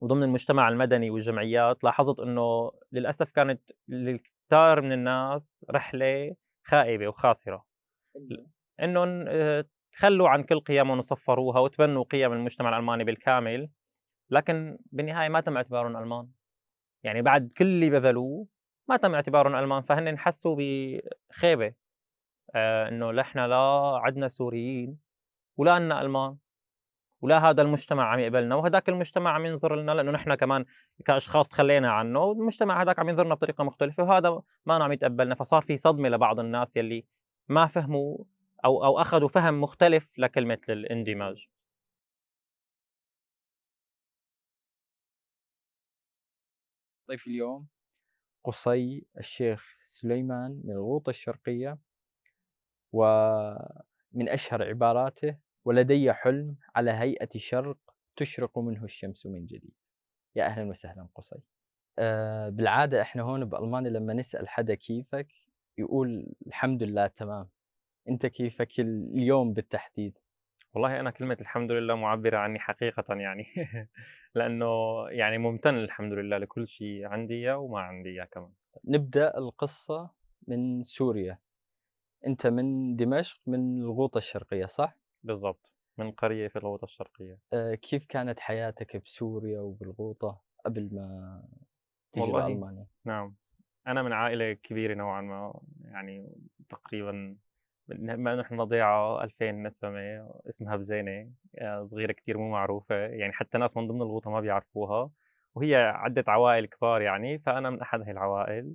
وضمن المجتمع المدني والجمعيات لاحظت إنه للأسف كانت للكثار من الناس رحلة خائبة وخاسرة. إنهم آه، تخلوا عن كل قيمهم وصفروها وتبنوا قيم المجتمع الألماني بالكامل لكن بالنهاية ما تم اعتبارهم ألمان. يعني بعد كل اللي بذلوه ما تم اعتبارهم ألمان فهن حسوا بخيبة. آه إنه نحن لا عندنا سوريين ولا عندنا ألمان. ولا هذا المجتمع عم يقبلنا وهذاك المجتمع عم ينظر لنا لأنه نحن كمان كأشخاص تخلينا عنه والمجتمع هذاك عم ينظرنا بطريقة مختلفة وهذا ما عم يتقبلنا فصار في صدمة لبعض الناس يلي ما فهموا أو أو أخذوا فهم مختلف لكلمة الاندماج. ضيف اليوم قصي الشيخ سليمان من الغوطة الشرقية ومن أشهر عباراته ولدي حلم على هيئة شرق تشرق منه الشمس من جديد. يا أهلا وسهلا قصي. أه بالعادة إحنا هون بألمانيا لما نسأل حدا كيفك يقول الحمد لله تمام. أنت كيفك اليوم بالتحديد؟ والله أنا كلمة الحمد لله معبرة عني حقيقة يعني. لأنه يعني ممتن الحمد لله لكل شيء عندي وما عندي كمان. نبدأ القصة من سوريا. أنت من دمشق من الغوطة الشرقية صح؟ بالضبط من قرية في الغوطة الشرقية أه كيف كانت حياتك بسوريا وبالغوطة قبل ما تيجي والله لألمانيا؟ نعم أنا من عائلة كبيرة نوعا ما يعني تقريبا بما انه إحنا ضيعه 2000 نسمة اسمها بزينة صغيرة كتير مو معروفة يعني حتى ناس من ضمن الغوطة ما بيعرفوها وهي عدة عوائل كبار يعني فأنا من أحد هاي العوائل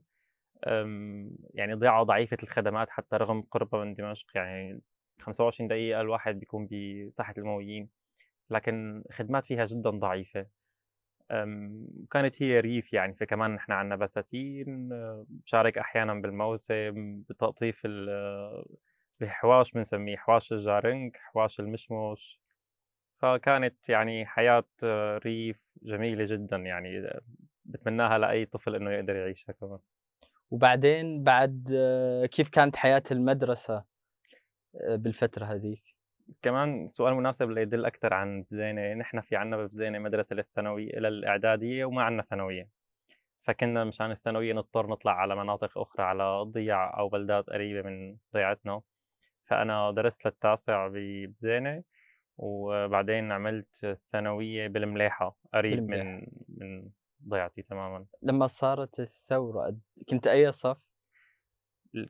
يعني ضيعه ضعيفة الخدمات حتى رغم قربها من دمشق يعني 25 دقيقة الواحد بيكون بساحه المويين لكن خدمات فيها جدا ضعيفة. كانت هي ريف يعني فكمان نحن عندنا بساتين بشارك أحيانا بالموسم بتقطيف بحواش بنسميه حواش الجارنج حواش المشمش فكانت يعني حياة ريف جميلة جدا يعني بتمناها لأي طفل إنه يقدر يعيشها كمان. وبعدين بعد كيف كانت حياة المدرسة؟ بالفترة هذيك؟ كمان سؤال مناسب ليدل أكثر عن بزينة نحن في عنا ببزينة مدرسة للثانوية للإعدادية وما عنا ثانوية فكنا مشان الثانوية نضطر نطلع على مناطق أخرى على ضيع أو بلدات قريبة من ضيعتنا فأنا درست للتاسع بزينة وبعدين عملت الثانوية بالملاحة قريب من من ضيعتي تماما لما صارت الثورة كنت أي صف؟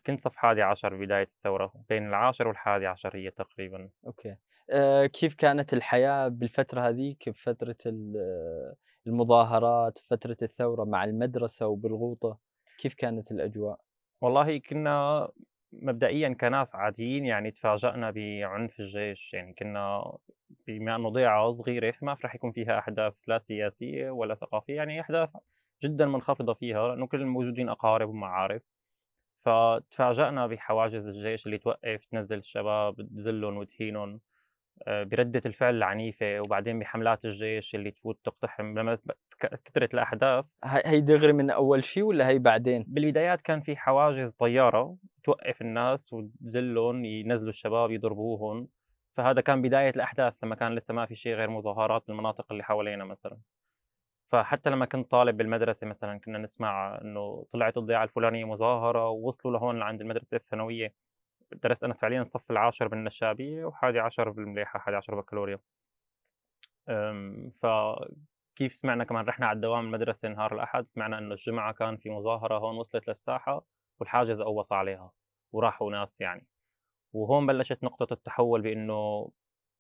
كنت صف حادي عشر بداية الثورة بين العاشر والحادي عشر هي تقريبا. أوكي. أه كيف كانت الحياة بالفترة هذيك بفترة المظاهرات فترة الثورة مع المدرسة وبالغوطة؟ كيف كانت الأجواء؟ والله كنا مبدئيا كناس عاديين يعني تفاجأنا بعنف الجيش. يعني كنا بما انه ضيعه صغيرة فما رح يكون فيها أحداث لا سياسية ولا ثقافية يعني أحداث جدا منخفضة فيها لأنه كل الموجودين أقارب ومعارف. فتفاجأنا بحواجز الجيش اللي توقف تنزل الشباب تذلهم وتهينهم آه، بردة الفعل العنيفة وبعدين بحملات الجيش اللي تفوت تقتحم لما كثرت الأحداث. هي دغري من أول شيء ولا هي بعدين؟ بالبدايات كان في حواجز طيارة توقف الناس وتذلهم ينزلوا الشباب يضربوهم. فهذا كان بداية الأحداث لما كان لسه ما في شيء غير مظاهرات بالمناطق اللي حوالينا مثلا. فحتى لما كنت طالب بالمدرسة مثلا كنا نسمع إنه طلعت الضيعة الفلانية مظاهرة ووصلوا لهون لعند المدرسة الثانوية. درست أنا فعليا الصف العاشر بالنشابية وحادي عشر بالمليحة حادي عشر بكالوريا فكيف سمعنا كمان رحنا على الدوام المدرسة نهار الأحد سمعنا إنه الجمعة كان في مظاهرة هون وصلت للساحة والحاجز قوص عليها وراحوا ناس يعني. وهون بلشت نقطة التحول بإنه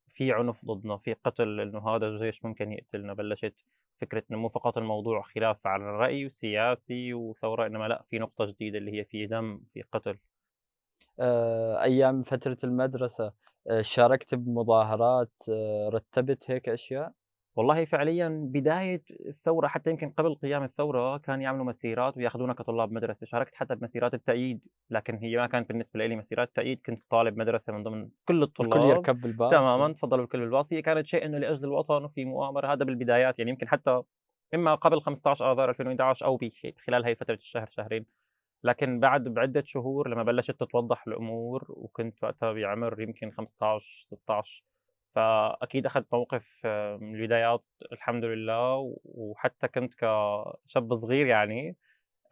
في عنف ضدنا في قتل إنه هذا الجيش ممكن يقتلنا. بلشت فكرة إنه مو فقط الموضوع خلاف على الرأي وسياسي وثورة إنما لأ في نقطة جديدة اللي هي في دم في قتل آه، أيام فترة المدرسة آه، شاركت بمظاهرات آه، رتبت هيك أشياء؟ والله فعليا بداية الثورة حتى يمكن قبل قيام الثورة كان يعملوا مسيرات وياخذونا كطلاب مدرسة. شاركت حتى بمسيرات التأييد لكن هي ما كانت بالنسبة لي مسيرات تأييد. كنت طالب مدرسة من ضمن كل الطلاب الكل يركب بالباص. تماما تفضلوا الكل بالباص. هي كانت شيء إنه لأجل الوطن وفي مؤامرة. هذا بالبدايات يعني يمكن حتى إما قبل 15 آذار 2011 أو خلال هي فترة الشهر شهرين. لكن بعد بعدة شهور لما بلشت تتوضح الأمور وكنت وقتها بعمر يمكن 15 16 فأكيد أخذت موقف آه، من البدايات الحمد لله وحتى كنت كشاب صغير يعني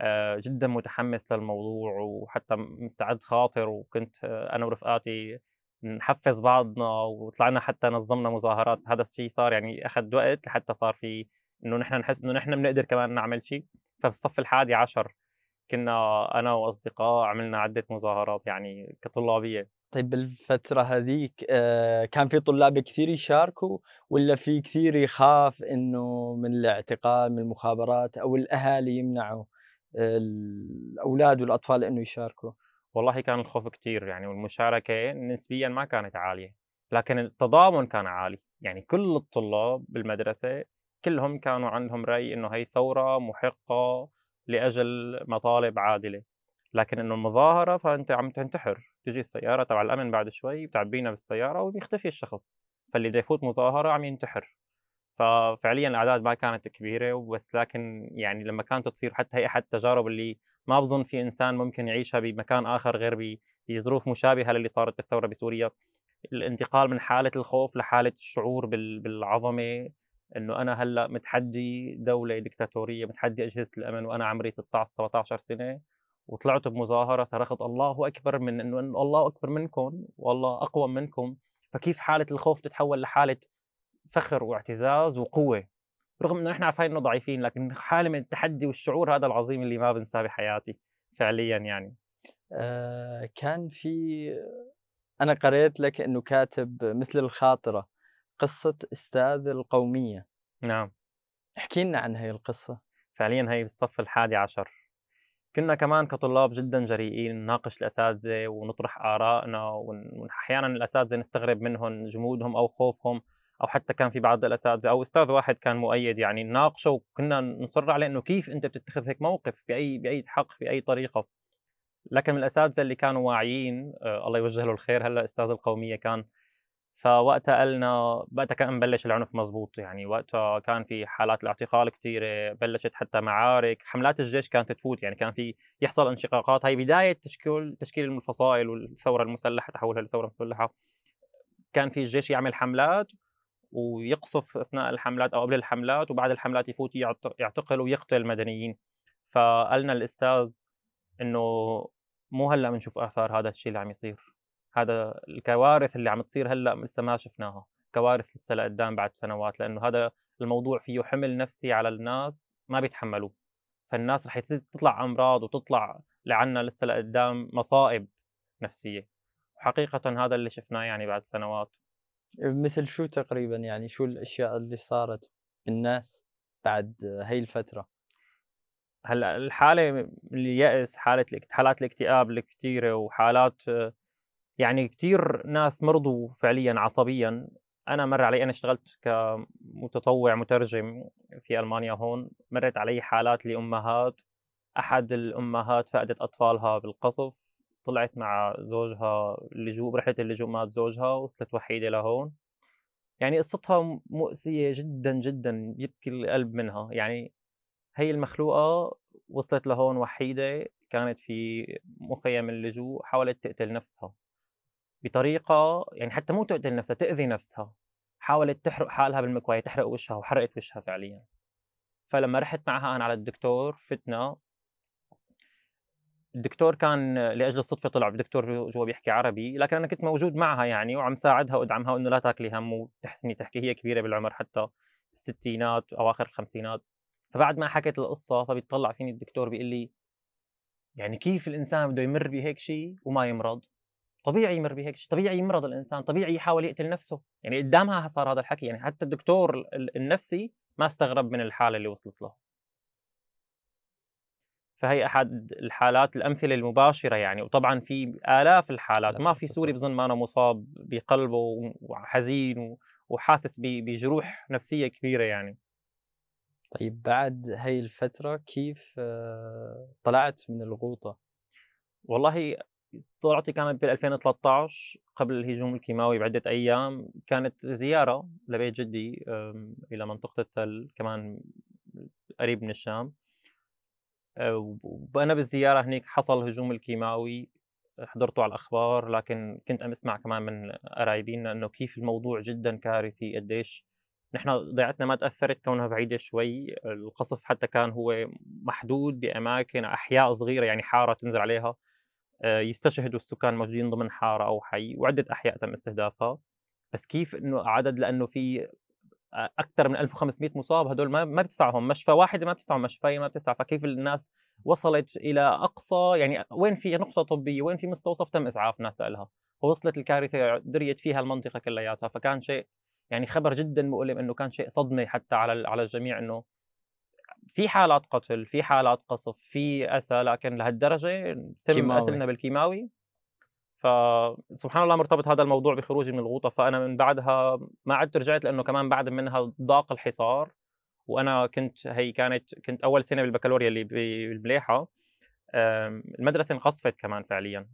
آه، جدا متحمس للموضوع وحتى مستعد خاطر وكنت آه، أنا ورفقاتي نحفز بعضنا وطلعنا حتى نظمنا مظاهرات. هذا الشيء صار يعني أخذ وقت لحتى صار في إنه نحن نحس إنه نحن بنقدر كمان نعمل شيء فبالصف الحادي عشر كنا أنا وأصدقاء عملنا عدة مظاهرات يعني كطلابية. طيب بالفترة هذيك آه، كان في طلاب كثير يشاركوا ولا في كثير يخاف إنه من الاعتقال من المخابرات أو الأهالي يمنعوا الأولاد والأطفال إنه يشاركوا؟ والله كان الخوف كثير يعني والمشاركة نسبيا ما كانت عالية لكن التضامن كان عالي يعني كل الطلاب بالمدرسة كلهم كانوا عندهم رأي إنه هي ثورة محقة لأجل مطالب عادلة لكن إنه المظاهرة فأنت عم تنتحر تجي السيارة تبع الأمن بعد شوي بتعبينا بالسيارة وبيختفي الشخص فاللي بده يفوت مظاهرة عم ينتحر. ففعليا الأعداد ما كانت كبيرة بس لكن يعني لما كانت تصير حتى هي أحد التجارب اللي ما بظن في إنسان ممكن يعيشها بمكان آخر غير بظروف مشابهة للي صارت بالثورة بسوريا. الانتقال من حالة الخوف لحالة الشعور بالعظمة إنه أنا هلأ متحدي دولة دكتاتوريه متحدي أجهزة الأمن وأنا عمري 16 17 سنة. وطلعت بمظاهرة صرخت الله أكبر من إنه الله أكبر منكم والله أقوى منكم. فكيف حالة الخوف تتحول لحالة فخر واعتزاز وقوة؟ رغم إنه نحن عارفين إنه ضعيفين لكن حالة من التحدي والشعور هذا العظيم اللي ما بنساه بحياتي فعليا يعني. آه كان في أنا قريت لك إنه كاتب مثل الخاطرة قصة أستاذ القومية. نعم. احكي لنا عن هي القصة. فعليا هي بالصف الحادي عشر. كنا كمان كطلاب جدا جريئين نناقش الأساتذة ونطرح آرائنا واحيانا الأساتذة نستغرب منهم جمودهم أو خوفهم أو حتى كان في بعض الأساتذة أو أستاذ واحد كان مؤيد يعني نناقشه وكنا نصر عليه إنه كيف أنت بتتخذ هيك موقف باي بأي حق بأي طريقة. لكن الأساتذة اللي كانوا واعيين آه الله يوجه له الخير هلأ أستاذ القومية كان فوقتها قلنا وقتها كان مبلش العنف مزبوط يعني وقتها كان في حالات الاعتقال كثيرة بلشت حتى معارك حملات الجيش كانت تفوت يعني كان في يحصل انشقاقات. هي بداية تشكيل تشكيل الفصائل والثورة المسلحة تحولها لثورة مسلحة. كان في الجيش يعمل حملات ويقصف أثناء الحملات أو قبل الحملات وبعد الحملات يفوت يعتقل ويقتل مدنيين فقالنا الأستاذ إنه مو هلأ بنشوف آثار هذا الشيء اللي عم يصير. هذا الكوارث اللي عم تصير هلأ لسه ما شفناها كوارث لسه لقدام بعد سنوات لأنه هذا الموضوع فيه حمل نفسي على الناس ما بيتحملوه. فالناس رح تطلع أمراض وتطلع لعنا لسه لقدام مصائب نفسية. وحقيقة هذا اللي شفناه يعني بعد سنوات. مثل شو تقريبا يعني شو الأشياء اللي صارت بالناس بعد هي الفترة؟ هلأ الحالة اليأس حالة حالات الاكتئاب الكثيره وحالات يعني كثير ناس مرضوا فعليا عصبيا. أنا مر علي أنا اشتغلت كمتطوع مترجم في ألمانيا هون. مرت علي حالات لأمهات. أحد الأمهات فقدت أطفالها بالقصف. طلعت مع زوجها اللجوء برحلة اللجوء مات زوجها وصلت وحيدة لهون. يعني قصتها مؤسية جدا جدا يبكي القلب منها. يعني هي المخلوقة وصلت لهون وحيدة. كانت في مخيم اللجوء حاولت تقتل نفسها. بطريقة يعني حتى مو تقتل نفسها تأذي نفسها. حاولت تحرق حالها بالمكوايه تحرق وشها وحرقت وشها فعليا. فلما رحت معها أنا على الدكتور فتنا الدكتور كان لأجل الصدفة طلع الدكتور جوا بيحكي عربي لكن أنا كنت موجود معها يعني وعم ساعدها وأدعمها انه لا تاكلي هم وتحسني تحكي هي كبيرة بالعمر حتى الستينات أواخر الخمسينات. فبعد ما حكيت القصة فبيطلع فيني الدكتور بيقول لي يعني كيف الإنسان بده يمر بهيك شيء وما يمرض؟ طبيعي يمر بهيك شيء طبيعي يمرض الإنسان طبيعي يحاول يقتل نفسه. يعني قدامها صار هذا الحكي يعني حتى الدكتور النفسي ما استغرب من الحالة اللي وصلت له. فهي أحد الحالات الأمثلة المباشرة يعني. وطبعا في آلاف الحالات ما في سوري بظن ما أنا مصاب بقلبه وحزين وحاسس بجروح نفسية كبيرة يعني. طيب بعد هي الفترة كيف آه، طلعت من الغوطة؟ والله طلعتي كانت بال 2013 قبل الهجوم الكيماوي بعدة أيام كانت زيارة لبيت جدي إلى منطقة التل كمان قريب من الشام. أه، وأنا بالزيارة هنيك حصل الهجوم الكيماوي حضرته على الأخبار لكن كنت عم أسمع كمان من قرايبينا إنه كيف الموضوع جدا كارثي قديش نحن ضيعتنا ما تأثرت كونها بعيدة شوي. القصف حتى كان هو محدود بأماكن أحياء صغيرة يعني حارة تنزل عليها. آه، يستشهدوا السكان الموجودين ضمن حارة أو حي وعدة أحياء تم استهدافها. بس كيف إنه عدد؟ لأنه في أكثر من 1500 مصاب هدول ما ما بتسعهم. مشفى واحدة ما بتسعهم مشفى ما بتسع فكيف الناس وصلت إلى أقصى؟ يعني وين في نقطة طبية؟ وين في مستوصف تم اسعاف ناس لها. ووصلت الكارثة دريت فيها المنطقة كلياتها. فكان شيء يعني خبر جدا مؤلم إنه كان شيء صدمة حتى على على الجميع إنه في حالات قتل في حالات قصف في أسى لكن لهالدرجة تم قتلنا بالكيماوي. فسبحان الله مرتبط هذا الموضوع بخروجي من الغوطة فأنا من بعدها ما عدت رجعت لأنه كمان بعد منها ضاق الحصار وأنا كنت هي كانت كنت أول سنة بالبكالوريا اللي بالمليحة. المدرسة انقصفت كمان فعليا.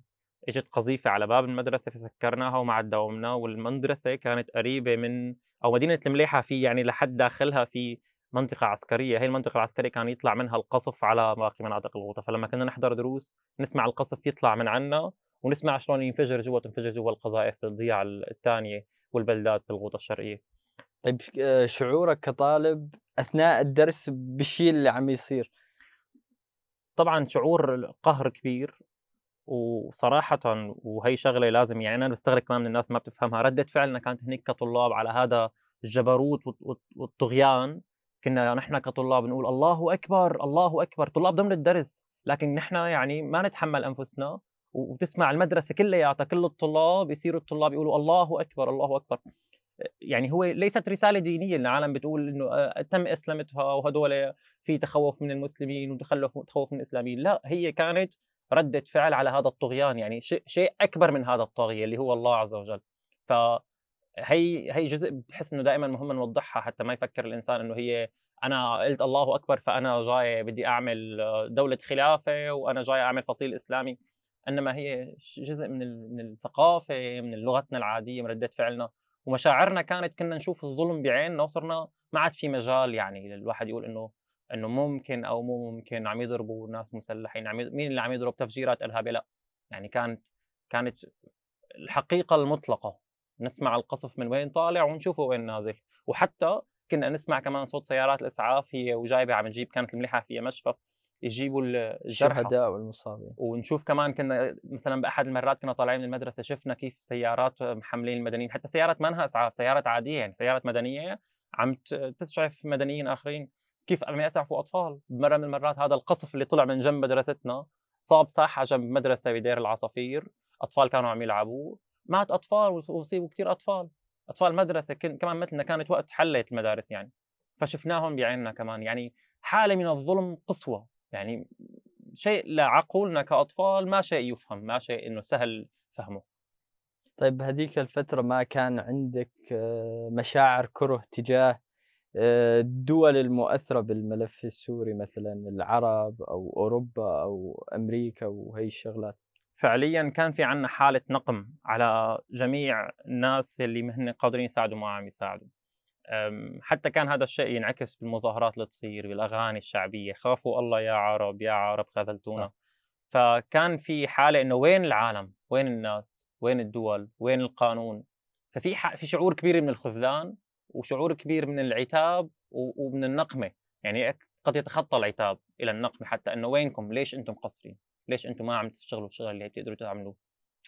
إجت قذيفة على باب المدرسة فسكرناها وما عاد داومنا والمدرسة كانت قريبة من أو مدينة المليحة في يعني لحد داخلها في منطقة عسكرية هي المنطقة العسكرية كان يطلع منها القصف على باقي مناطق الغوطة. فلما كنا نحضر دروس نسمع القصف يطلع من عنا ونسمع شلون ينفجر جوا تنفجر جوا القذائف بالضياع الثانية والبلدات بالغوطه الشرقية. طيب آه، شعورك كطالب أثناء الدرس بالشيء اللي عم يصير؟ طبعا شعور قهر كبير وصراحة وهي شغلة لازم يعني أنا بستغرب كمان من الناس ما بتفهمها. ردة فعلنا كانت هنيك كطلاب على هذا الجبروت والطغيان كنا نحن كطلاب نقول الله أكبر الله أكبر. طلاب ضمن الدرس. لكن نحن يعني ما نتحمل أنفسنا وتسمع المدرسة كلياتها كل الطلاب يصيروا الطلاب يقولوا الله أكبر الله أكبر. يعني هو ليست رسالة دينية العالم بتقول إنه تم اسلمتها وهدول في تخوف من المسلمين وتخلف تخوف من الإسلاميين. لا هي كانت ردة فعل على هذا الطغيان. يعني شيء شيء أكبر من هذا الطاغية اللي هو الله عز وجل. ف هي هي جزء بحس إنه دائما مهم نوضحها حتى ما يفكر الإنسان إنه هي أنا قلت الله أكبر فأنا جاي بدي أعمل دولة خلافة وأنا جاي أعمل فصيل إسلامي. إنما هي جزء من من الثقافة من لغتنا العادية من ردة فعلنا. ومشاعرنا كانت كنا نشوف الظلم بعيننا وصرنا ما عاد في مجال يعني الواحد يقول إنه إنه ممكن أو مو ممكن عم يضربوا ناس مسلحين عم مين اللي عم يضرب تفجيرات ارهابيه لا. يعني كانت كانت الحقيقة المطلقة. نسمع القصف من وين طالع ونشوفه وين نازل. وحتى كنا نسمع كمان صوت سيارات الاسعاف هي وجايبة عم تجيب كانت المليحة فيها مشفى يجيبوا الجرحى الشهداء والمصابين. ونشوف كمان كنا مثلا بأحد المرات كنا طالعين من المدرسة شفنا كيف سيارات محملين المدنيين حتى سيارات ما انها إسعاف سيارات عادية يعني سيارات مدنية عم تسعف مدنيين آخرين. كيف عم يسعفوا أطفال؟ مرة من المرات هذا القصف اللي طلع من جنب مدرستنا صاب ساحة جنب مدرسة بدير العصافير أطفال كانوا عم يلعبوا. مات أطفال وأصيبوا كثير أطفال أطفال مدرسه كمان مثلنا كانت وقت حلت المدارس يعني فشفناهم بعيننا كمان يعني حالة من الظلم قصوى يعني شيء لعقولنا كأطفال ما شيء يفهم ما شيء إنه سهل فهمه. طيب هذيك الفترة ما كان عندك آه، مشاعر كره تجاه آه، الدول المؤثرة بالملف السوري مثلا العرب أو أوروبا أو أمريكا وهي الشغلات؟ فعليا كان في عنا حالة نقم على جميع الناس اللي مهن قادرين يساعدوا ما عم يساعدوا. حتى كان هذا الشيء ينعكس بالمظاهرات اللي تصير بالأغاني الشعبية خافوا الله يا عرب يا عرب خذلتونا فكان في حالة إنه وين العالم؟ وين الناس؟ وين الدول؟ وين القانون؟ ففي في شعور كبير من الخذلان وشعور كبير من العتاب ومن النقمة. يعني قد يتخطى العتاب إلى النقمة حتى إنه وينكم؟ ليش أنتم مقصرين ليش أنتم ما عم تشتغلوا الشغل اللي بتقدروا تعملوه؟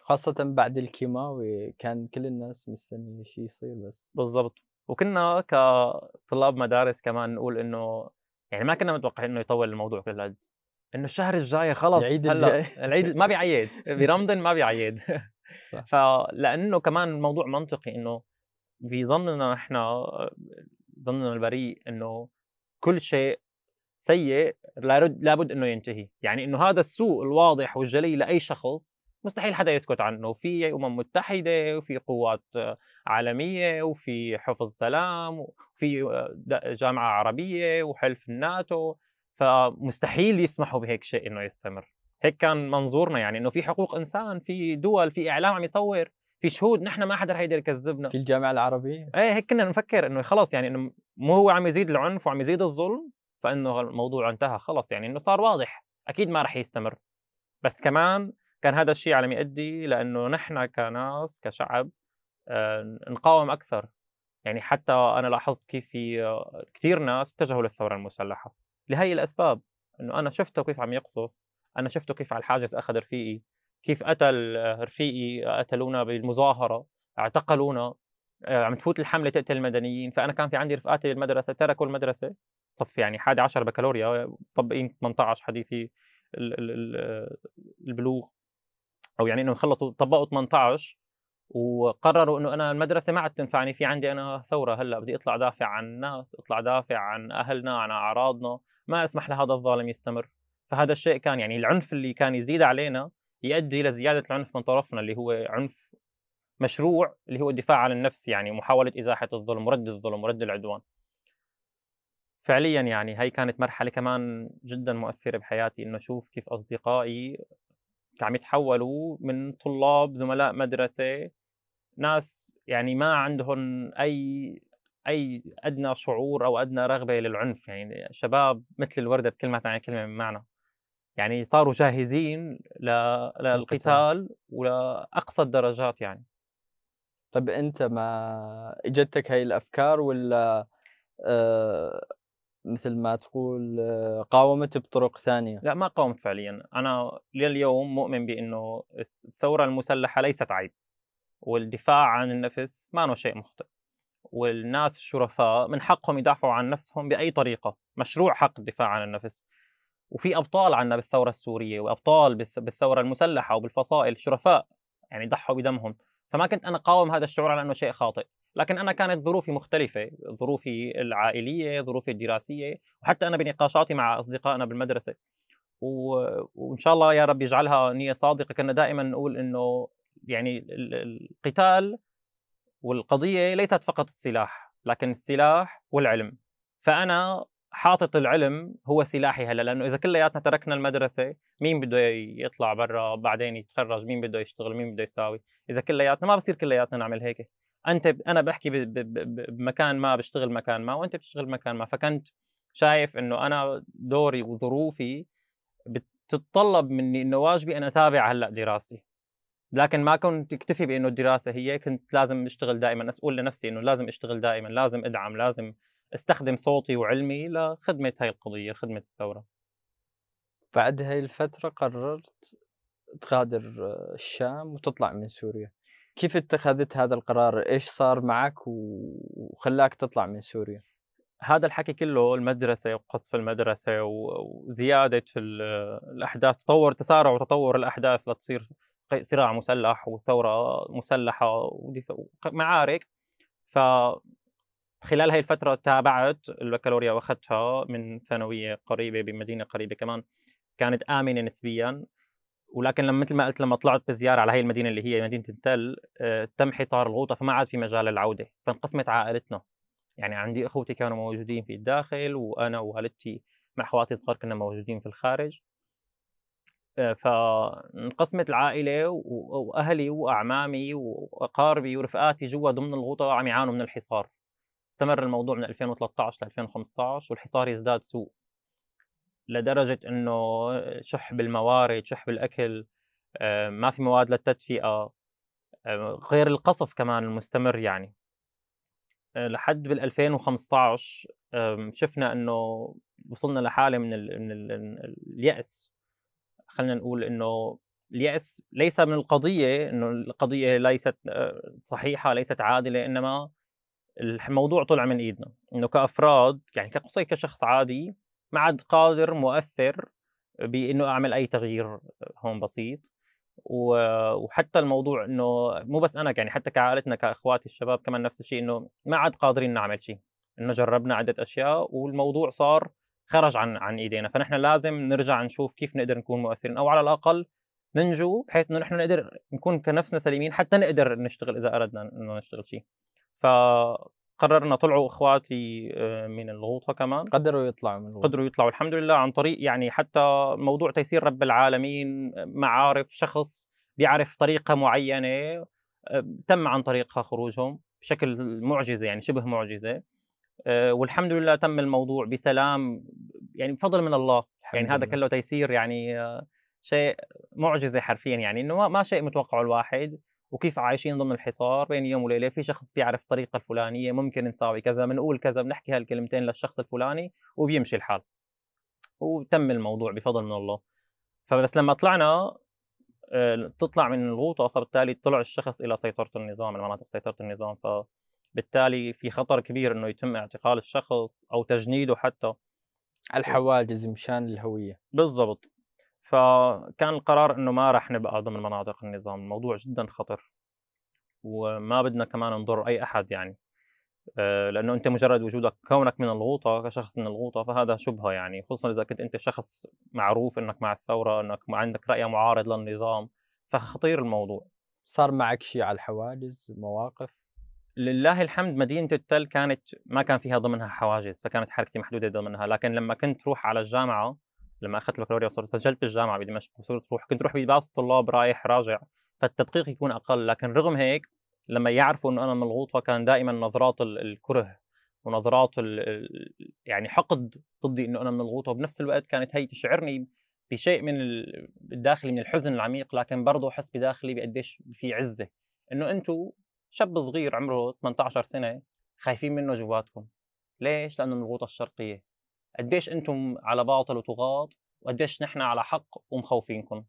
خاصة بعد الكيماوي كان كل الناس مستنية شيء يصير بس. بالضبط. وكنا كطلاب مدارس كمان نقول إنه يعني ما كنا متوقعين إنه يطول الموضوع كل هاد إنه الشهر الجاي خلص العيد هلا. العيد ما بيعيد. برمضان ما بيعيد. فلانه كمان الموضوع منطقي إنه في ظننا إحنا ظننا البريء إنه كل شيء سيء لابد إنه ينتهي. يعني إنه هذا السوء الواضح والجلي لأي شخص مستحيل حدا يسكت عنه. في أمم متحدة وفي قوات عالمية وفي حفظ سلام وفي جامعة عربية وحلف الناتو. فمستحيل يسمحوا بهيك شيء إنه يستمر. هيك كان منظورنا. يعني إنه في حقوق إنسان في دول في إعلام عم يصور في شهود نحن ما حدا حيقدر يكذبنا. في الجامعة العربية؟ إيه هيك كنا نفكر إنه خلص يعني إنه مو هو عم يزيد العنف وعم يزيد الظلم فإنه الموضوع انتهى خلص يعني إنه صار واضح أكيد ما رح يستمر. بس كمان كان هذا الشيء على يؤدي لأنه نحن كناس كشعب آه، نقاوم أكثر. يعني حتى أنا لاحظت كيف في آه، كثير ناس اتجهوا للثورة المسلحة. لهي الأسباب إنه أنا شفته كيف عم يقصف أنا شفته كيف على الحاجز أخذ رفيقي كيف قتل رفيقي قتلونا بالمظاهرة اعتقلونا عم تفوت الحملة تقتل المدنيين فأنا كان في عندي رفقاتي بالمدرسة تركوا المدرسة. صف يعني 11 بكالوريا مطبقين 18 حديثي البلوغ. أو يعني إنه خلصوا طبقوا 18 وقرروا إنه أنا المدرسة ما عاد تنفعني في عندي أنا ثورة هلأ بدي أطلع دافع عن الناس أطلع دافع عن أهلنا عن أعراضنا ما أسمح لهذا الظالم يستمر. فهذا الشيء كان يعني العنف اللي كان يزيد علينا يؤدي إلى زيادة العنف من طرفنا اللي هو عنف مشروع اللي هو الدفاع عن النفس يعني محاولة إزاحة الظلم ورد الظلم ورد العدوان. فعليا يعني هي كانت مرحلة كمان جدا مؤثرة بحياتي إنه أشوف كيف أصدقائي عم يتحولوا من طلاب زملاء مدرسة ناس يعني ما عندهم أي أي أدنى شعور أو أدنى رغبة للعنف يعني شباب مثل الوردة بكل ما تعني كلمة من معنى. يعني صاروا جاهزين للقتال ولأقصى الدرجات يعني. طيب أنت ما إجتك هاي الأفكار ولا آه مثل ما تقول آه، قاومت بطرق ثانية. لا ما قاومت فعليا. أنا لليوم مؤمن بإنه الثورة المسلحة ليست عيب والدفاع عن النفس ما شيء مخطئ. والناس الشرفاء من حقهم يدافعوا عن نفسهم بأي طريقة. مشروع حق الدفاع عن النفس. وفي أبطال عنا بالثورة السورية وأبطال بالثورة المسلحة وبالفصائل شرفاء يعني ضحوا بدمهم. فما كنت أنا قاوم هذا الشعور على إنه شيء خاطئ. لكن أنا كانت ظروفي مختلفة ظروفي العائلية ظروفي الدراسية وحتى أنا بنقاشاتي مع أصدقائنا بالمدرسة. و... وإن شاء الله يا رب يجعلها نية صادقة. كنا دائما نقول إنه يعني القتال والقضية ليست فقط السلاح لكن السلاح والعلم. فأنا حاطط العلم هو سلاحي هلأ لأنه إذا كلياتنا تركنا المدرسة مين بده يطلع برا؟ بعدين يتخرج مين بده يشتغل مين بده يساوي؟ إذا كلياتنا ما بصير كلياتنا نعمل هيك. أنت أنا بحكي بمكان ما بشتغل مكان ما وأنت بتشتغل مكان ما. فكنت شايف إنه أنا دوري وظروفي بتتطلب مني إنه واجبي أنا أتابع هلأ دراستي. لكن ما كنت اكتفي بإنه الدراسة هي كنت لازم أشتغل دائما أقول لنفسي إنه لازم أشتغل دائما لازم أدعم لازم أستخدم صوتي وعلمي لخدمة هاي القضية خدمة الثورة. بعد هاي الفترة قررت تغادر الشام وتطلع من سوريا. كيف اتخذت هذا القرار؟ إيش صار معك وخلاك تطلع من سوريا؟ هذا الحكي كله المدرسة وقصف المدرسة وزيادة الأحداث تطور تسارع وتطور الأحداث لتصير صراع مسلح وثورة مسلحة ومعارك. ف خلال هاي الفترة تابعت البكالوريا وأخذتها من ثانوية قريبة بمدينة قريبة كمان كانت آمنة نسبيا. ولكن لما مثل ما قلت لما طلعت بزيارة على هاي المدينة اللي هي مدينة التل آه، تم حصار الغوطة فما عاد في مجال للعودة فانقسمت عائلتنا. يعني عندي أخوتي كانوا موجودين في الداخل وأنا ووالدتي مع أخواتي الصغار كنا موجودين في الخارج. آه، فانقسمت العائلة وأهلي وأعمامي وأقاربي ورفقاتي جوا ضمن الغوطة عم يعانوا من الحصار. استمر الموضوع من 2013 ل 2015 والحصار يزداد سوء. لدرجة إنه شح بالموارد شح بالاكل آه، ما في مواد للتدفئة آه، غير القصف كمان المستمر يعني. آه، لحد بال 2015 شفنا إنه وصلنا لحالة من ال من ال اليأس. خلينا نقول إنه اليأس ليس من القضية إنه القضية ليست صحيحة ليست عادلة إنما الموضوع طلع من إيدنا. إنه كأفراد يعني كقصي كشخص عادي ما عاد قادر مؤثر بإنه أعمل أي تغيير هون بسيط. وحتى الموضوع إنه مو بس أنا يعني حتى كعائلتنا كأخواتي الشباب كمان نفس الشيء إنه ما عاد قادرين نعمل شيء. إنه جربنا عدة أشياء والموضوع صار خرج عن عن إيدينا. فنحن لازم نرجع نشوف كيف نقدر نكون مؤثرين أو على الأقل ننجو بحيث إنه نحن نقدر نكون كنفسنا سليمين حتى نقدر نشتغل إذا أردنا إنه نشتغل شيء. فقررنا طلعوا إخواتي آه، من الغوطة كمان. قدروا يطلعوا من الغوطة. قدروا يطلعوا الحمد لله عن طريق يعني حتى موضوع تيسير رب العالمين معارف شخص بيعرف طريقة معينة آه، تم عن طريقها خروجهم بشكل معجزة يعني شبه معجزة. آه، والحمد لله تم الموضوع بسلام يعني بفضل من الله. يعني هذا كله تيسير يعني شيء معجزة حرفيا يعني إنه ما شيء متوقعه الواحد. وكيف عايشين ضمن الحصار بين يوم وليلة؟ في شخص بيعرف الطريقة الفلانية ممكن نساوي كذا بنقول كذا بنحكي هالكلمتين للشخص الفلاني وبيمشي الحال. وتم الموضوع بفضل من الله. فبس لما طلعنا آه، تطلع من الغوطة فبالتالي طلع الشخص إلى سيطرة النظام المناطق سيطرة النظام. فبالتالي في خطر كبير إنه يتم اعتقال الشخص أو تجنيده حتى. الحواجز مشان الهوية. بالضبط. فكان القرار إنه ما راح نبقى ضمن مناطق النظام. الموضوع جدا خطر وما بدنا كمان نضر أي أحد يعني. آه، لأنه أنت مجرد وجودك كونك من الغوطة كشخص من الغوطة فهذا شبهة يعني. خصوصا إذا كنت أنت شخص معروف إنك مع الثورة إنك عندك رأي معارض للنظام فخطير الموضوع. صار معك شيء على الحواجز مواقف؟ لله الحمد مدينة التل كانت ما كان فيها ضمنها حواجز فكانت حركتي محدودة ضمنها. لكن لما كنت روح على الجامعة لما أخذت البكالوريا وصرت سجلت بالجامعة بدمشق وصرت روح. كنت روح بباص الطلاب رايح راجع فالتدقيق يكون أقل. لكن رغم هيك لما يعرفوا إنه أنا ملغوط فكان دائما نظرات الكره ونظرات يعني حقد ضدي إنه أنا من الغوطه وبنفس الوقت كانت هي تشعرني بشيء من الداخلي من الحزن العميق. لكن برضه احس بداخلي بقديش في عزة. إنه أنتم شاب صغير عمره 18 سنة خايفين منه جواتكم. ليش؟ لأنه من الغوطه الشرقية. قديش أنتم على باطل وطغاة وقديش نحن على حق ومخوفينكم.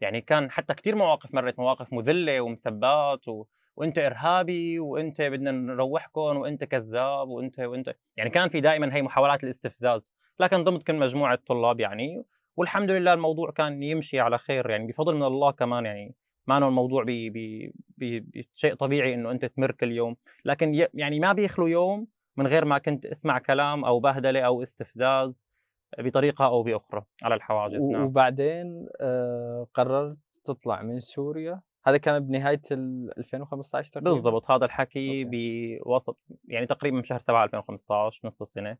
يعني كان حتى كثير مواقف مرت مواقف مذلة ومسبات و... وانت إرهابي وانت بدنا نروحكم وانت كذاب وانت وانت. يعني كان في دائما هي محاولات الاستفزاز لكن ضمن كل مجموعة طلاب يعني. والحمد لله الموضوع كان يمشي على خير يعني بفضل من الله كمان يعني. ما انه الموضوع بشيء طبيعي إنه أنت تمر كل يوم. لكن يعني ما بيخلو يوم من غير ما كنت أسمع كلام أو بهدلة أو استفزاز بطريقة أو بأخرى على الحواجز. نعم. وبعدين آه قررت تطلع من سوريا. هذا كان بنهاية 2015 تقريبا. بالضبط هذا الحكي بوسط يعني تقريبا بشهر 7 2015 نص السنة.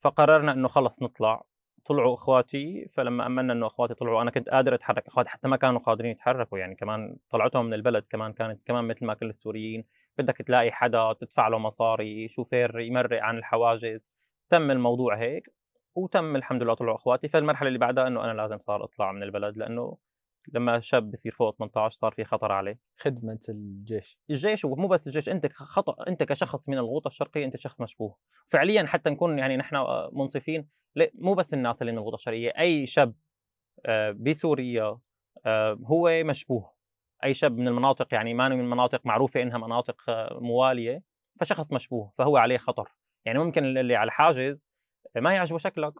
فقررنا إنه خلص نطلع. طلعوا إخواتي فلما امنا إنه إخواتي طلعوا أنا كنت قادر أتحرك. إخواتي حتى ما كانوا قادرين يتحركوا يعني كمان طلعتهم من البلد كمان كانت كمان مثل ما كل السوريين. بدك تلاقي حدا تدفع له مصاري شوفير يمرق عن الحواجز. تم الموضوع هيك وتم الحمد لله طلعوا أخواتي. فالمرحلة اللي بعدها إنه أنا لازم صار اطلع من البلد لأنه لما شاب بصير فوق 18 صار في خطر عليه. خدمة الجيش. الجيش ومو بس الجيش أنت خطأ أنت كشخص من الغوطة الشرقية أنت شخص مشبوه. فعليا حتى نكون يعني نحن منصفين مو بس الناس اللي من الغوطة الشرقية أي شاب آه، بسوريا آه، هو مشبوه. أي شاب من المناطق يعني ما من مناطق معروفة إنها مناطق آه، موالية فشخص مشبوه فهو عليه خطر. يعني ممكن اللي على الحاجز ما يعجبه شكلك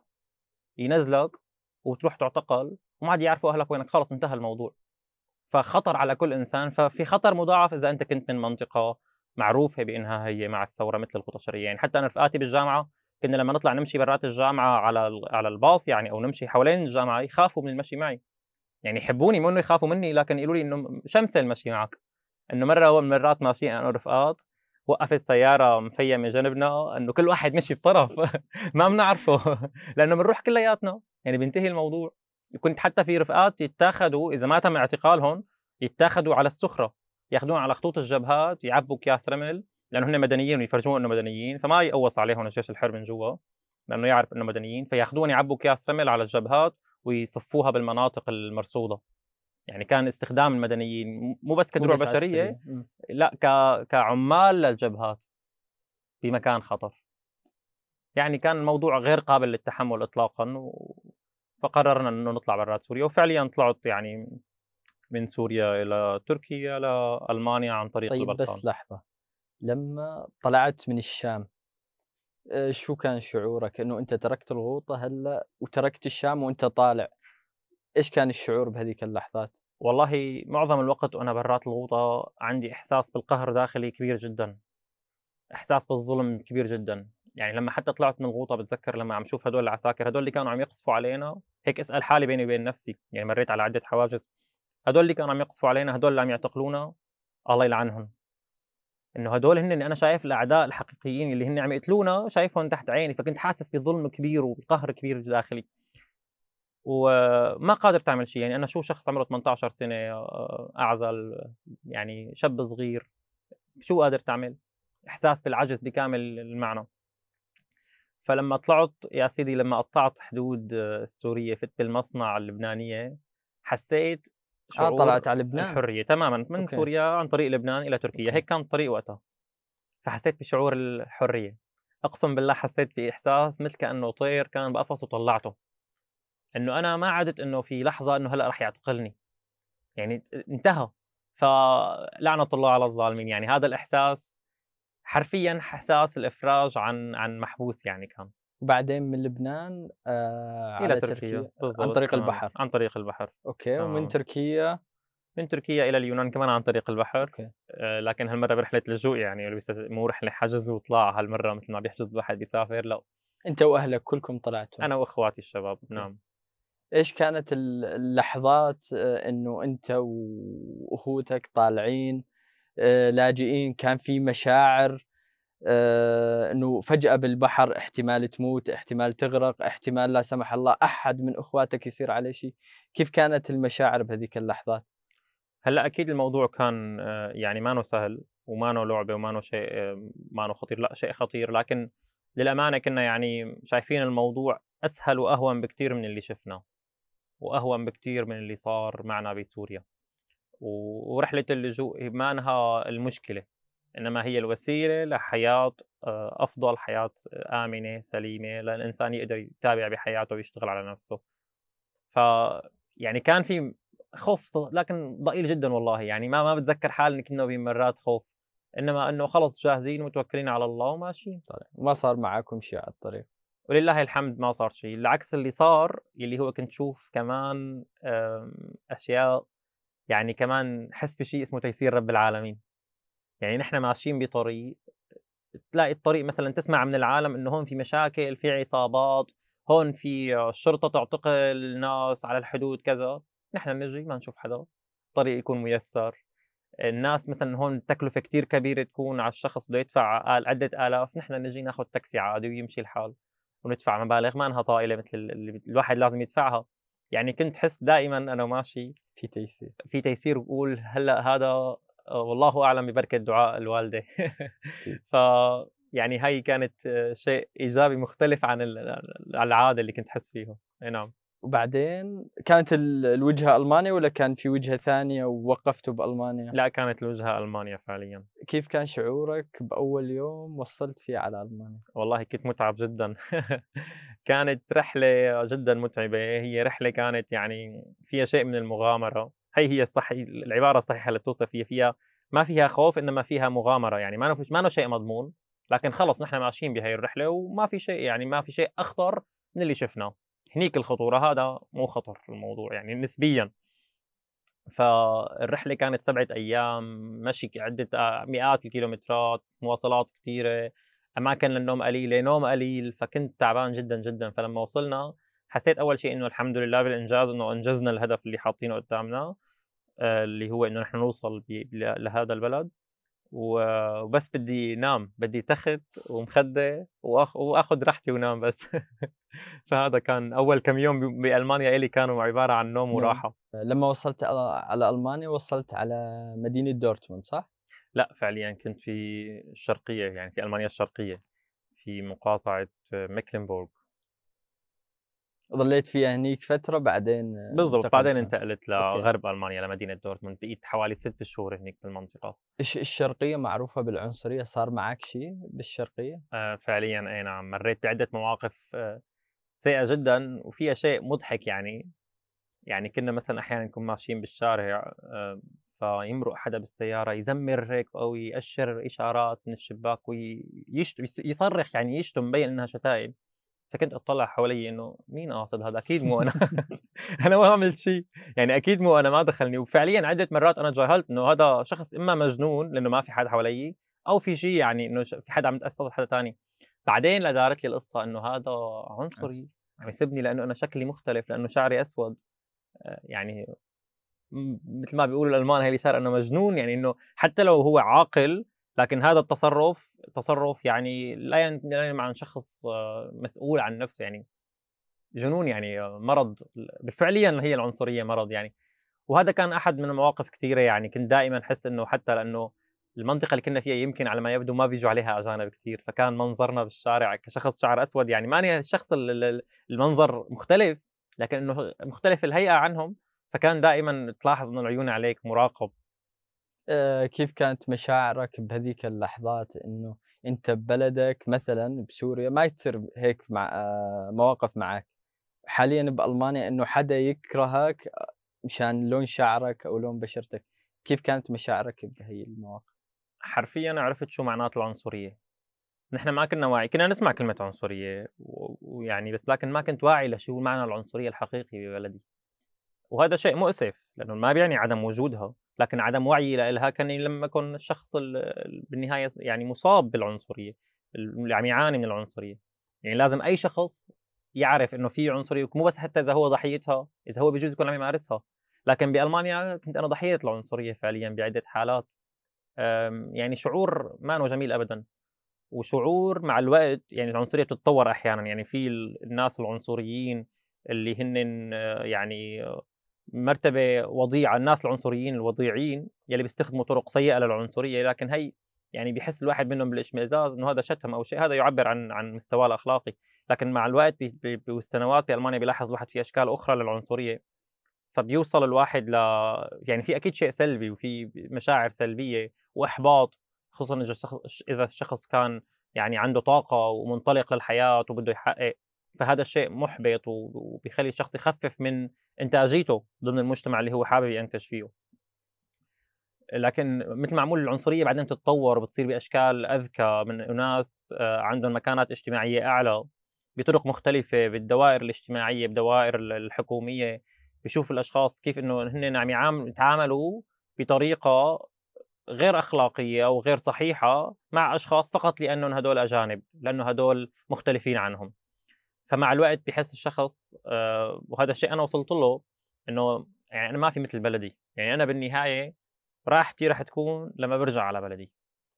ينزلك وتروح تعتقل وما عاد يعرفوا أهلك وينك خلص انتهى الموضوع. فخطر على كل إنسان ففي خطر مضاعف إذا أنت كنت من منطقة معروفة بإنها هي مع الثورة مثل القطشرية. يعني حتى أنا رفقاتي بالجامعة كنا لما نطلع نمشي برات الجامعة على على الباص يعني أو نمشي حوالين الجامعة يخافوا من المشي معي. يعني يحبوني مو إنه يخافوا مني لكن يقولوا لي إنه شمسة المشي معك. إنه مرة من مرات ماشيين أنا ورفقات وقفت سيارة مفيمة جنبنا إنه كل واحد مشي بطرف. ما بنعرفه. لأنه بنروح كلياتنا. يعني بينتهي الموضوع. كنت حتى في رفقات يتاخذوا إذا ما تم اعتقالهم يتاخذوا على السخره ياخذون على خطوط الجبهات يعبوا اكياس رمل لأنه هن مدنيين ويفرجون إنه مدنيين فما يقوص عليهم الجيش الحر من جوا لأنه يعرف إنه مدنيين. فياخذون يعبوا اكياس رمل على الجبهات ويصفوها بالمناطق المرصودة. يعني كان استخدام المدنيين مو بس كدروع بشرية لا ك... كعمال للجبهات بمكان خطر. يعني كان الموضوع غير قابل للتحمل اطلاقا و... فقررنا إنه نطلع برات سوريا. وفعليا طلعت يعني من سوريا إلى تركيا لالمانيا عن طريق طيب البلقان. بس لحظة. لما طلعت من الشام آه، شو كان شعورك؟ إنه أنت تركت الغوطة هلأ وتركت الشام وأنت طالع. إيش كان الشعور بهذيك اللحظات؟ والله معظم الوقت وأنا برات الغوطة عندي إحساس بالقهر داخلي كبير جدا. إحساس بالظلم كبير جدا. يعني لما حتى طلعت من الغوطة بتذكر لما عم شوف هدول العساكر هدول اللي كانوا عم يقصفوا علينا هيك أسأل حالي بيني وبين نفسي. يعني مريت على عدة حواجز. هدول اللي كانوا عم يقصفوا علينا هدول اللي عم يعتقلونا الله يلعنهم. إنه هدول هن أنا شايف الأعداء الحقيقيين اللي هن عم يقتلونا شايفهم تحت عيني فكنت حاسس بظلم كبير وبقهر كبير داخلي. وما قادر تعمل شيء يعني أنا شو شخص عمره 18 سنة آه، أعزل يعني شاب صغير شو قادر تعمل؟ إحساس بالعجز بكامل المعنى. فلما طلعت يا سيدي لما قطعت حدود السورية فت بالمصنع اللبنانية حسيت شعور طلعت على لبنان. الحرية تماما من أوكي. سوريا عن طريق لبنان إلى تركيا. هيك كان الطريق وقتها. فحسيت بشعور الحرية. أقسم بالله حسيت بإحساس مثل كأنه طير كان بقفص وطلعته. إنه أنا ما عدت إنه في لحظة إنه هلأ رح يعتقلني. يعني انتهى. فلعنة الله على الظالمين. يعني هذا الإحساس حرفيا إحساس الإفراج عن عن محبوس يعني كان. وبعدين من لبنان آه إلى على تركيا عن بالضبط طريق. البحر. عن طريق البحر okay ومن تمام. تركيا؟ من تركيا إلى اليونان كمان عن طريق البحر okay. آه، لكن هالمرة برحلة لجوء يعني مو رحلة حجز وطلع هالمرة مثل ما بيحجز واحد بيسافر لا. أنت وأهلك كلكم طلعتوا؟ أنا وأخواتي الشباب نعم. إيش كانت ال- اللحظات آه، إنه أنت وأخوتك طالعين آه، لاجئين كان في مشاعر؟ آه، إنه فجأة بالبحر احتمال تموت احتمال تغرق احتمال لا سمح الله أحد من إخواتك يصير عليه شيء. كيف كانت المشاعر بهذيك اللحظات؟ هلأ أكيد الموضوع كان آه، يعني ما سهل وما لعبة وما شيء آه، ما خطير لأ شيء خطير. لكن للأمانة كنا يعني شايفين الموضوع أسهل وأهون بكثير من اللي شفناه وأهون بكثير من اللي صار معنا بسوريا. ورحلة اللجوء ما انها المشكلة. إنما هي الوسيلة لحياة آه، أفضل حياة آمنة سليمة للإنسان يقدر يتابع بحياته ويشتغل على نفسه. ف يعني كان في خوف لكن ضئيل جدا والله. يعني ما ما بتذكر حالي كنا بمرات خوف إنما إنه خلص جاهزين ومتوكلين على الله وماشيين. طيب ما صار معاكم شيء على الطريق؟ ولله الحمد ما صار شيء. العكس اللي صار اللي هو كنت شوف كمان أشياء يعني كمان حس بشيء اسمه تيسير رب العالمين. يعني نحن ماشيين بطريق تلاقي الطريق مثلا تسمع من العالم إنه هون في مشاكل في عصابات هون في الشرطة تعتقل ناس على الحدود كذا. نحن نجي ما نشوف حدا الطريق يكون ميسر. الناس مثلا هون تكلفة كتير كبيرة تكون على الشخص بده يدفع عدة آلاف. نحن نجي ناخذ تاكسي عادي ويمشي الحال وندفع مبالغ ما إنها طائلة مثل اللي الواحد لازم يدفعها. يعني كنت حس دائما أنا ماشي في تيسير. في تيسير وقول هلأ هذا والله أعلم ببركة دعاء الوالدة. ف يعني هاي كانت شيء إيجابي مختلف عن ال- عن العادة اللي كنت أحس فيها أي نعم. وبعدين كانت ال- الوجهة ألمانيا ولا كان في وجهة ثانية ووقفتوا بألمانيا؟ لا كانت الوجهة المانيا فعليا. كيف كان شعورك بأول يوم وصلت فيه على ألمانيا؟ والله كنت متعب جدا. كانت رحلة جدا متعبة. هي رحلة كانت يعني فيها شيء من المغامرة. هي هي الصحي العبارة الصحيحة اللي بتوصف فيها فيها ما فيها خوف إنما فيها مغامرة. يعني ما فيش ما شيء مضمون لكن خلص نحن ماشيين بهي الرحلة وما في شيء يعني ما في شيء أخطر من اللي شفناه. هنيك الخطورة هذا مو خطر الموضوع يعني نسبيا. فالرحلة كانت سبعة أيام مشي عدة آه، مئات الكيلومترات مواصلات كثيره أماكن للنوم قليلة نوم قليل فكنت تعبان جدا جدا. فلما وصلنا حسيت أول شيء إنه الحمد لله بالإنجاز إنه أنجزنا الهدف اللي حاطينه قدامنا. اللي هو إنه نحن نوصل لهذا البلد وبس بدي نام بدي تخت ومخدة وأخذ راحتي ونام بس فهذا كان أول كم يوم بألمانيا إلي كانوا عبارة عن نوم نوم. وراحة لما وصلت على ألمانيا وصلت على مدينة دورتموند صح؟ لا فعليا كنت في الشرقية يعني في ألمانيا الشرقية في مقاطعة ميكلنبورغ ظليت فيها هنيك فترة بعدين بالضبط انتقلت بعدين. انتقلت okay. لغرب ألمانيا لمدينة دورتموند بقيت حوالي ست شهور هناك بالمنطقة إيش الشرقية معروفة بالعنصرية صار معك شيء بالشرقية؟ آه، فعليا أي نعم مريت بعدة مواقف آه، سيئة جدا وفيها شيء مضحك يعني يعني كنا مثلا أحيانا نكون ماشيين بالشارع آه، فيمرق حدا بالسيارة يزمر هيك أو يأشر إشارات من الشباك ويصرخ يعني يشتم مبين إنها شتائم فكنت أطلع حوالي إنه مين قاصد هذا؟ أكيد مو أنا. أنا ما عملت شيء. يعني أكيد مو أنا ما دخلني. وفعليا عدة مرات أنا جاهلت إنه هذا شخص إما مجنون لأنه ما في حدا حوالي أو في شيء يعني إنه في حدا عم يتأثر حدا تاني. بعدين لا دارت لي القصة إنه هذا عنصري عم يسبني لأنه أنا شكلي مختلف لأنه شعري أسود. آه، يعني مثل ما بيقولوا الألمان هي الاشاره إنه مجنون. يعني إنه حتى لو هو عاقل لكن هذا التصرف تصرف يعني لا ين- لا ينم عن شخص آه، مسؤول عن نفسه يعني. جنون يعني آه، مرض فعليا هي العنصرية مرض يعني. وهذا كان أحد من المواقف كثيره يعني كنت دائما أحس إنه حتى لأنه المنطقة اللي كنا فيها يمكن على ما يبدو ما بيجوا عليها أجانب كثير فكان منظرنا بالشارع كشخص شعر أسود يعني. ماني الشخص ال- ال- المنظر مختلف لكن إنه مختلف الهيئة عنهم. فكان دائما تلاحظ إنه العيون عليك مراقب. كيف كانت مشاعرك بهذيك اللحظات؟ إنه أنت ببلدك مثلا بسوريا ما تصير هيك مع آه، مواقف معك. حاليا بألمانيا إنه حدا يكرهك آه، مشان لون شعرك أو لون بشرتك. كيف كانت مشاعرك بهي المواقف؟ حرفيا عرفت شو معنات العنصرية. نحن ما كنا واعي كنا نسمع كلمة عنصرية ويعني بس لكن ما كنت واعي لشو معنى العنصرية الحقيقي ببلدي. وهذا شيء مؤسف لأنه ما بيعني عدم وجودها. لكن عدم وعي لها كان لما يكون الشخص بالنهاية يعني مصاب بالعنصرية اللي عم يعاني من العنصرية. يعني لازم أي شخص يعرف إنه في عنصرية مو بس حتى إذا هو ضحيتها إذا هو بجوز يكون عم يمارسها. لكن بألمانيا كنت أنا ضحية العنصرية فعليا بعدة حالات. يعني شعور ما جميل ابدا. وشعور مع الوقت يعني العنصرية بتتطور أحيانا. يعني في الناس العنصريين اللي هن يعني مرتبة وضيعة الناس العنصريين الوضيعين يلي بيستخدموا طرق سيئة للعنصرية لكن هي يعني بحس الواحد منهم بالاشمئزاز إنه هذا شتم أو شيء هذا يعبر عن عن مستواه الأخلاقي. لكن مع الوقت والسنوات بالمانيا بيلاحظ الواحد في أشكال أخرى للعنصرية. فبيوصل الواحد ل يعني في أكيد شيء سلبي وفي مشاعر سلبية وإحباط خصوصا إذا الشخص كان يعني عنده طاقة ومنطلق للحياة وبده يحقق فهذا الشيء محبط وبيخلي الشخص يخفف من إنتاجيته ضمن المجتمع اللي هو حابب ينتج فيه. لكن مثل ما عمول العنصرية بعدين تتطور وبتصير بأشكال أذكى من أناس آه، عندهم مكانات اجتماعية أعلى بطرق مختلفة بالدوائر الاجتماعية بدوائر الحكومية. بشوف الأشخاص كيف إنه هن عم يتعاملوا بطريقة غير أخلاقية أو غير صحيحة مع أشخاص فقط لأنهم هدول أجانب لأنه هدول مختلفين عنهم. فمع الوقت بحس الشخص آه، وهذا الشيء أنا وصلت له إنه يعني أنا ما في مثل بلدي. يعني أنا بالنهاية راحتي رح تكون لما برجع على بلدي.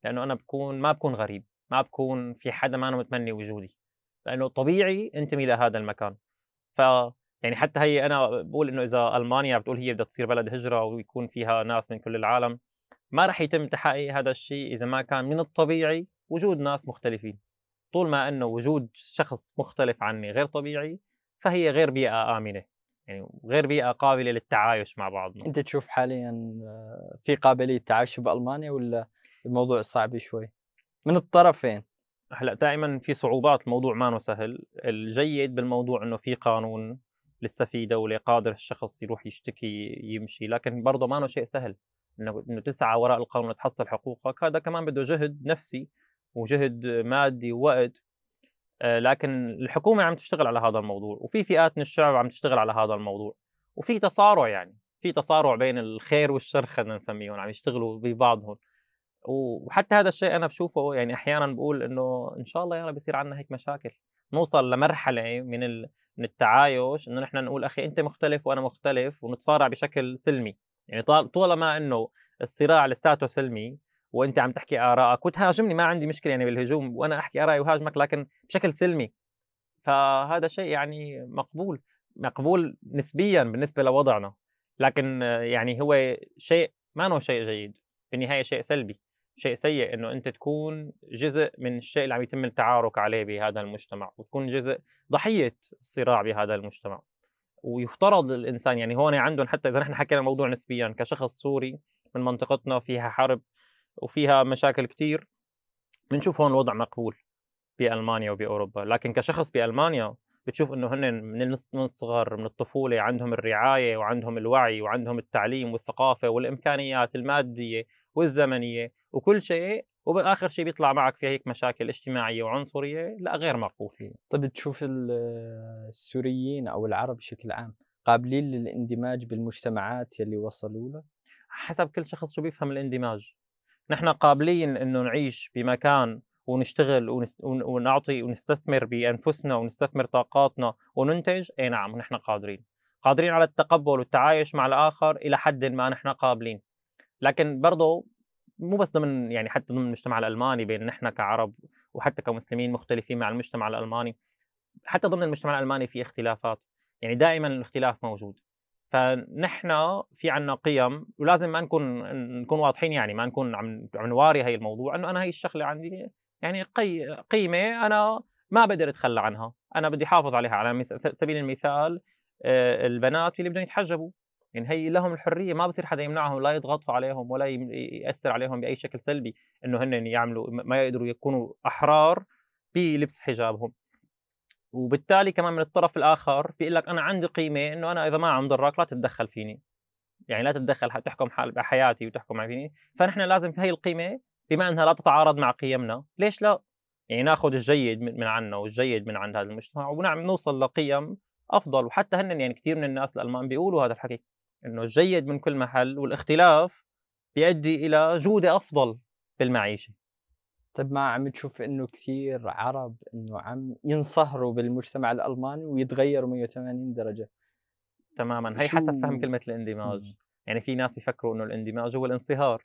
لأنه أنا بكون ما بكون غريب ما بكون في حدا ما أنا متمني وجودي. لأنه طبيعي أنتمي لهذا المكان. ف يعني حتى هي أنا بقول إنه إذا ألمانيا بتقول هي بدها تصير بلد هجرة ويكون فيها ناس من كل العالم ما رح يتم تحقيق هذا الشيء إذا ما كان من الطبيعي وجود ناس مختلفين. طول ما إنه وجود شخص مختلف عني غير طبيعي فهي غير بيئة آمنة يعني غير بيئة قابلة للتعايش مع بعضنا. أنت تشوف حاليا آه، في قابلية تعايش بألمانيا ولا الموضوع صعب شوي؟ من الطرفين. هلأ دائما في صعوبات الموضوع ما سهل. الجيد بالموضوع إنه في قانون لسه في دولة قادر الشخص يروح يشتكي يمشي لكن برضه ما شيء سهل. إنه إنه تسعى وراء القانون وتحصل حقوقك هذا كمان بده جهد نفسي وجهد مادي ووقت آه، لكن الحكومة عم تشتغل على هذا الموضوع وفي فئات من الشعب عم تشتغل على هذا الموضوع وفي تصارع يعني في تصارع بين الخير والشر خلينا نسميهم عم يشتغلوا ببعضهم. وحتى هذا الشيء أنا بشوفه يعني أحيانا بقول إنه إن شاء الله يلا بصير عندنا هيك مشاكل. نوصل لمرحلة من من التعايش إنه نحن نقول أخي أنت مختلف وأنا مختلف ونتصارع بشكل سلمي. يعني طالما إنه الصراع لساته سلمي وأنت عم تحكي آرائك وتهاجمني ما عندي مشكلة يعني بالهجوم وأنا أحكي آرائي وهاجمك لكن بشكل سلمي. فهذا شيء يعني مقبول مقبول نسبيا بالنسبة لوضعنا. لكن يعني هو شيء ما هو شيء جيد بالنهايه شيء سلبي شيء سيء إنه أنت تكون جزء من الشيء اللي عم يتم التعارك عليه بهذا المجتمع وتكون جزء ضحية الصراع بهذا المجتمع. ويفترض الإنسان يعني هون عندهم حتى إذا نحن حكينا الموضوع نسبيا كشخص سوري من منطقتنا فيها حرب وفيها مشاكل كتير بنشوف هون الوضع مقبول بألمانيا وبأوروبا. لكن كشخص بألمانيا بتشوف إنه هن من الصغر من الطفولة عندهم الرعاية وعندهم الوعي وعندهم التعليم والثقافة والإمكانيات المادية والزمنية وكل شيء وبآخر شيء بيطلع معك في هيك مشاكل اجتماعية وعنصرية لا غير مقبول. طيب تشوف السوريين أو العرب بشكل عام قابلين للاندماج بالمجتمعات يلي وصلوا له؟ حسب كل شخص شو بيفهم الإندماج. نحن قابلين إنه نعيش بمكان ونشتغل. ونعطي ونستثمر بأنفسنا ونستثمر طاقاتنا وننتج أي نعم نحن قادرين. قادرين على التقبل والتعايش مع الآخر إلى حد ما نحن قابلين. لكن برضه مو بس ضمن يعني حتى ضمن المجتمع الألماني بين نحن كعرب وحتى كمسلمين مختلفين مع المجتمع الألماني حتى ضمن المجتمع الألماني في اختلافات. يعني دائما الاختلاف موجود. فنحن في عنا قيم ولازم ما نكون نكون واضحين يعني ما نكون عم عم نواري هي الموضوع إنه أنا هي الشغلة عندي يعني قي قيمة أنا ما بقدر أتخلى عنها. أنا بدي أحافظ عليها. على سبيل المثال البنات اللي بدهم يتحجبوا يعني هي لهم الحرية ما بصير حدا يمنعهم لا يضغطوا عليهم ولا يأثر عليهم بأي شكل سلبي إنه هن يعملوا ما يقدروا يكونوا أحرار بلبس حجابهم. وبالتالي كمان من الطرف الآخر بيقول لك أنا عندي قيمة إنه أنا إذا ما عم ضرك لا تتدخل فيني. يعني لا تتدخل تحكم حال بحياتي وتحكم فيني. فنحن لازم في هي القيمة بما إنها لا تتعارض مع قيمنا ليش لا؟ يعني ناخذ الجيد من عنا والجيد من عند هذا المجتمع ونعم نوصل لقيم أفضل. وحتى هن يعني كثير من الناس الألمان بيقولوا هذا الحكي إنه الجيد من كل محل والاختلاف بيؤدي إلى جودة أفضل بالمعيشة. طيب ما عم تشوف إنه كثير عرب إنه عم ينصهروا بالمجتمع الألماني ويتغيروا 180 درجة. تماما. هي حسب فهم كلمة الاندماج. م. يعني في ناس بيفكروا إنه الاندماج هو الانصهار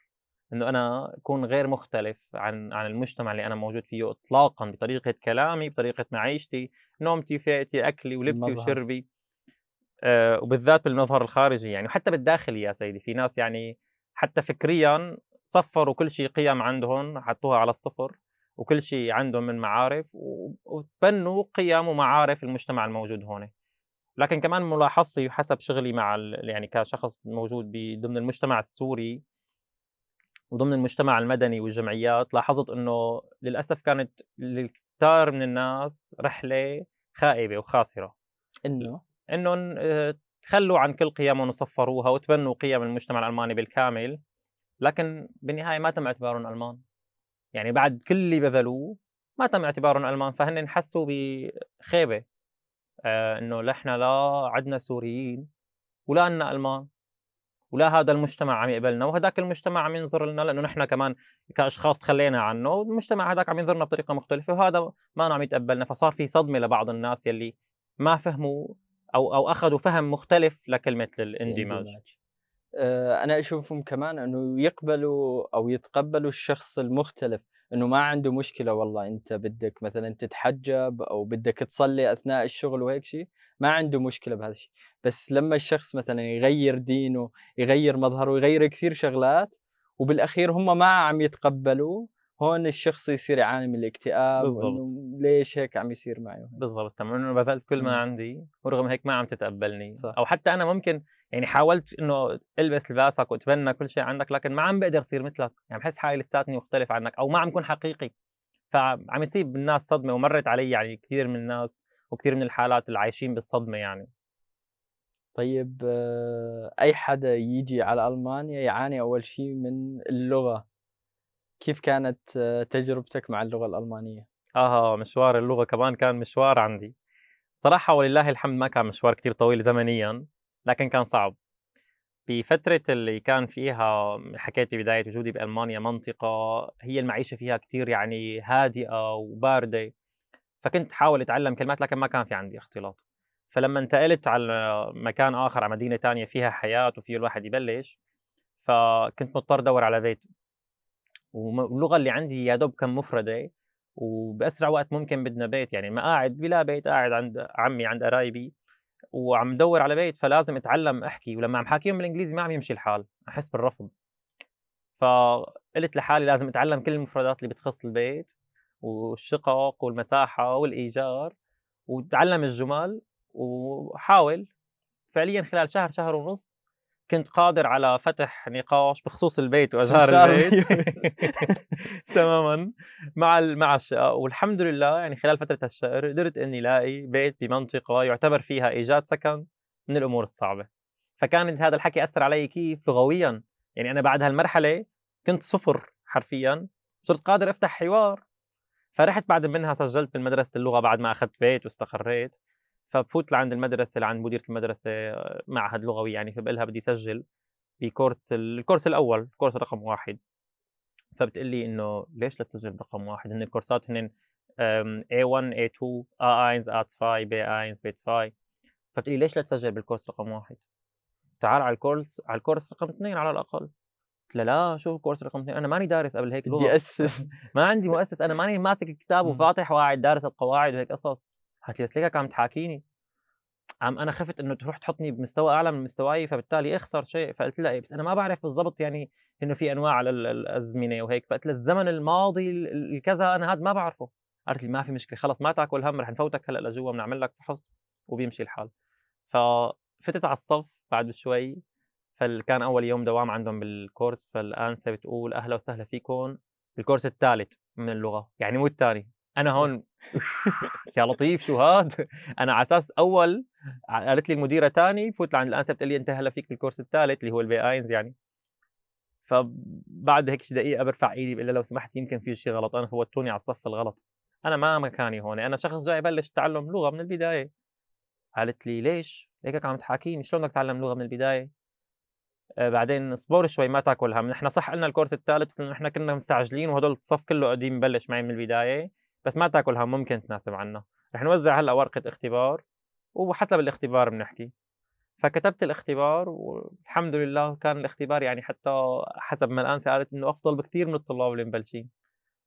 إنه أنا أكون غير مختلف عن عن المجتمع اللي أنا موجود فيه اطلاقا بطريقة كلامي بطريقة معيشتي نومتي فئتي أكلي ولبسي المظهر. وشربي. آه وبالذات بالمظهر الخارجي يعني. وحتى بالداخلي يا سيدي في ناس يعني حتى فكريا صفروا كل شيء قيم عندهم حطوها على الصفر وكل شيء عندهم من معارف وتبنوا قيم ومعارف المجتمع الموجود هون. لكن كمان ملاحظتي حسب شغلي مع يعني كشخص موجود ضمن المجتمع السوري وضمن المجتمع المدني والجمعيات لاحظت إنه للأسف كانت لكثار من الناس رحلة خائبة وخاسرة. إنه؟ إنهم آه، تخلوا عن كل قيمهم وصفروها وتبنوا قيم المجتمع الألماني بالكامل. لكن بالنهاية ما تم اعتبارهم ألمان. يعني بعد كل اللي بذلوه ما تم اعتبارهم ألمان فهن حسوا بخيبة آه إنه نحن لا عدنا سوريين ولا عنا ألمان ولا هذا المجتمع عم يقبلنا وهذاك المجتمع عم ينظر لنا لأنه نحن كمان كأشخاص تخلينا عنه والمجتمع هذاك عم ينظرنا بطريقة مختلفة وهذا ما عم يتقبلنا. فصار في صدمة لبعض الناس يلي ما فهموا أو أو أخذوا فهم مختلف لكلمة الإندماج. أنا أشوفهم كمان إنه يقبلوا أو يتقبلوا الشخص المختلف إنه ما عنده مشكلة والله أنت بدك مثلا تتحجب أو بدك تصلي أثناء الشغل وهيك شيء ما عنده مشكلة بهذا الشيء بس لما الشخص مثلا يغير دينه يغير مظهره يغير كثير شغلات وبالأخير هم ما عم يتقبلوا هون الشخص يصير يعاني من الاكتئاب بالضبط. ليش هيك عم يصير معي بالضبط تمام. إنه بذلت كل ما عندي ورغم هيك ما عم تتقبلني. صح. أو حتى أنا ممكن يعني حاولت إنه ألبس لباسك وأتبنى كل شيء عندك لكن ما عم بقدر اصير مثلك. يعني بحس حالي لساتني مختلف عنك أو ما عم كون حقيقي. فعم يصيب بالناس صدمة ومرت علي يعني كثير من الناس وكثير من الحالات اللي عايشين بالصدمة يعني. طيب أي حدا يجي على ألمانيا يعاني أول شيء من اللغة. كيف كانت تجربتك مع اللغة الألمانية؟ آه مشوار اللغة كمان كان مشوار عندي. صراحة ولله الحمد ما كان مشوار كثير طويل زمنيا. لكن كان صعب. بفترة اللي كان فيها حكيت ببداية وجودي بألمانيا منطقة هي المعيشة فيها كتير يعني هادئة وباردة فكنت حاول أتعلم كلمات لكن ما كان في عندي اختلاط. فلما انتقلت على مكان آخر على مدينة تانية فيها حياة وفيه الواحد يبلش فكنت مضطر أدور على بيت. واللغة اللي عندي يا دوب كم مفردة وبأسرع وقت ممكن بدنا بيت يعني ما قاعد بلا بيت قاعد عند عمي عند قرايبي. وعم ندور على بيت فلازم أتعلم أحكي. ولما عم حاكيهم بالإنجليزي ما عم يمشي الحال أحس بالرفض. فقلت لحالي لازم أتعلم كل المفردات اللي بتخص البيت والشقق والمساحة والإيجار وتعلم الجمل وحاول فعليا خلال شهر شهر ونص كنت قادر على فتح نقاش بخصوص البيت واجار البيت. تماما. مع مع الشقه والحمد لله يعني خلال فترة الشهر قدرت إني ألاقي بيت بمنطقة يعتبر فيها إيجاد سكن من الأمور الصعبة. فكان هذا الحكي أثر علي كيف لغويا. يعني أنا بعد هالمرحلة كنت صفر حرفيا. صرت قادر أفتح حوار. فرحت بعد منها سجلت بالمدرسة اللغة بعد ما أخذت بيت واستقريت. فبفوت لعند المدرسة لعند مديرة المدرسة معهد لغوي يعني فبقول لها بدي اسجل بكورس الكورس الأول الكورس رقم واحد. فبتقول لي إنه ليش لا تسجل برقم واحد؟ هن الكورسات هن A1 A2 A1 A2 B1 B2 فبتقول لي ليش لا تسجل بالكورس رقم واحد؟ تعال على الكورس على الكورس رقم اثنين على الأقل. قلت لها لا شو الكورس رقم اثنين؟ أنا ماني دارس قبل هيك لغة. بدي أسس. ما عندي مؤسس أنا ماني ماسك الكتاب وفاتح وقاعد دارس القواعد وهيك قصص. قالت لي بس ليك عم تحاكيني. عم أنا خفت إنه تروح تحطني بمستوى أعلى من مستواي فبالتالي أخسر شيء. فقلت لها إيه بس أنا ما بعرف بالضبط يعني إنه في أنواع الأزمنة وهيك. فقلت لها الزمن الماضي الكذا أنا هذا ما بعرفه. قالت لي ما في مشكلة خلص ما تاكل هم رح نفوتك هلأ لجوا بنعمل لك فحص وبيمشي الحال. ففتت على الصف بعد شوي فكان أول يوم دوام عندهم بالكورس فالانسه بتقول أهلا وسهلا فيكم بالكورس الثالث من اللغة يعني مو الثاني. أنا هون يا لطيف شو هاد؟ أنا على أساس أول قالت لي المديرة ثاني فوت لعند الانسه بتقول لي انت هلا فيك بالكورس الثالث اللي هو ال B eins يعني. فبعد هيك دقيقة برفع إيدي بقول لو سمحت يمكن في شيء غلط أنا فوتوني على الصف الغلط. أنا ما مكاني هون أنا شخص جاي بلش تعلم لغة من البداية. قالت لي ليش؟ هيك عم تحاكيني شلون بدك تتعلم لغة من البداية؟ آه بعدين اصبر شوي ما تاكل هم نحن صح قلنا الكورس الثالث بس نحن كنا مستعجلين وهدول الصف كله قديم ببلش معي من البداية. بس ما تاكل هم ممكن تناسب عنا رح نوزع هلأ ورقة اختبار وحسب الاختبار بنحكي. فكتبت الاختبار والحمد لله كان الاختبار يعني حتى حسب ما الانسه قالت إنه أفضل بكثير من الطلاب اللي مبلشين.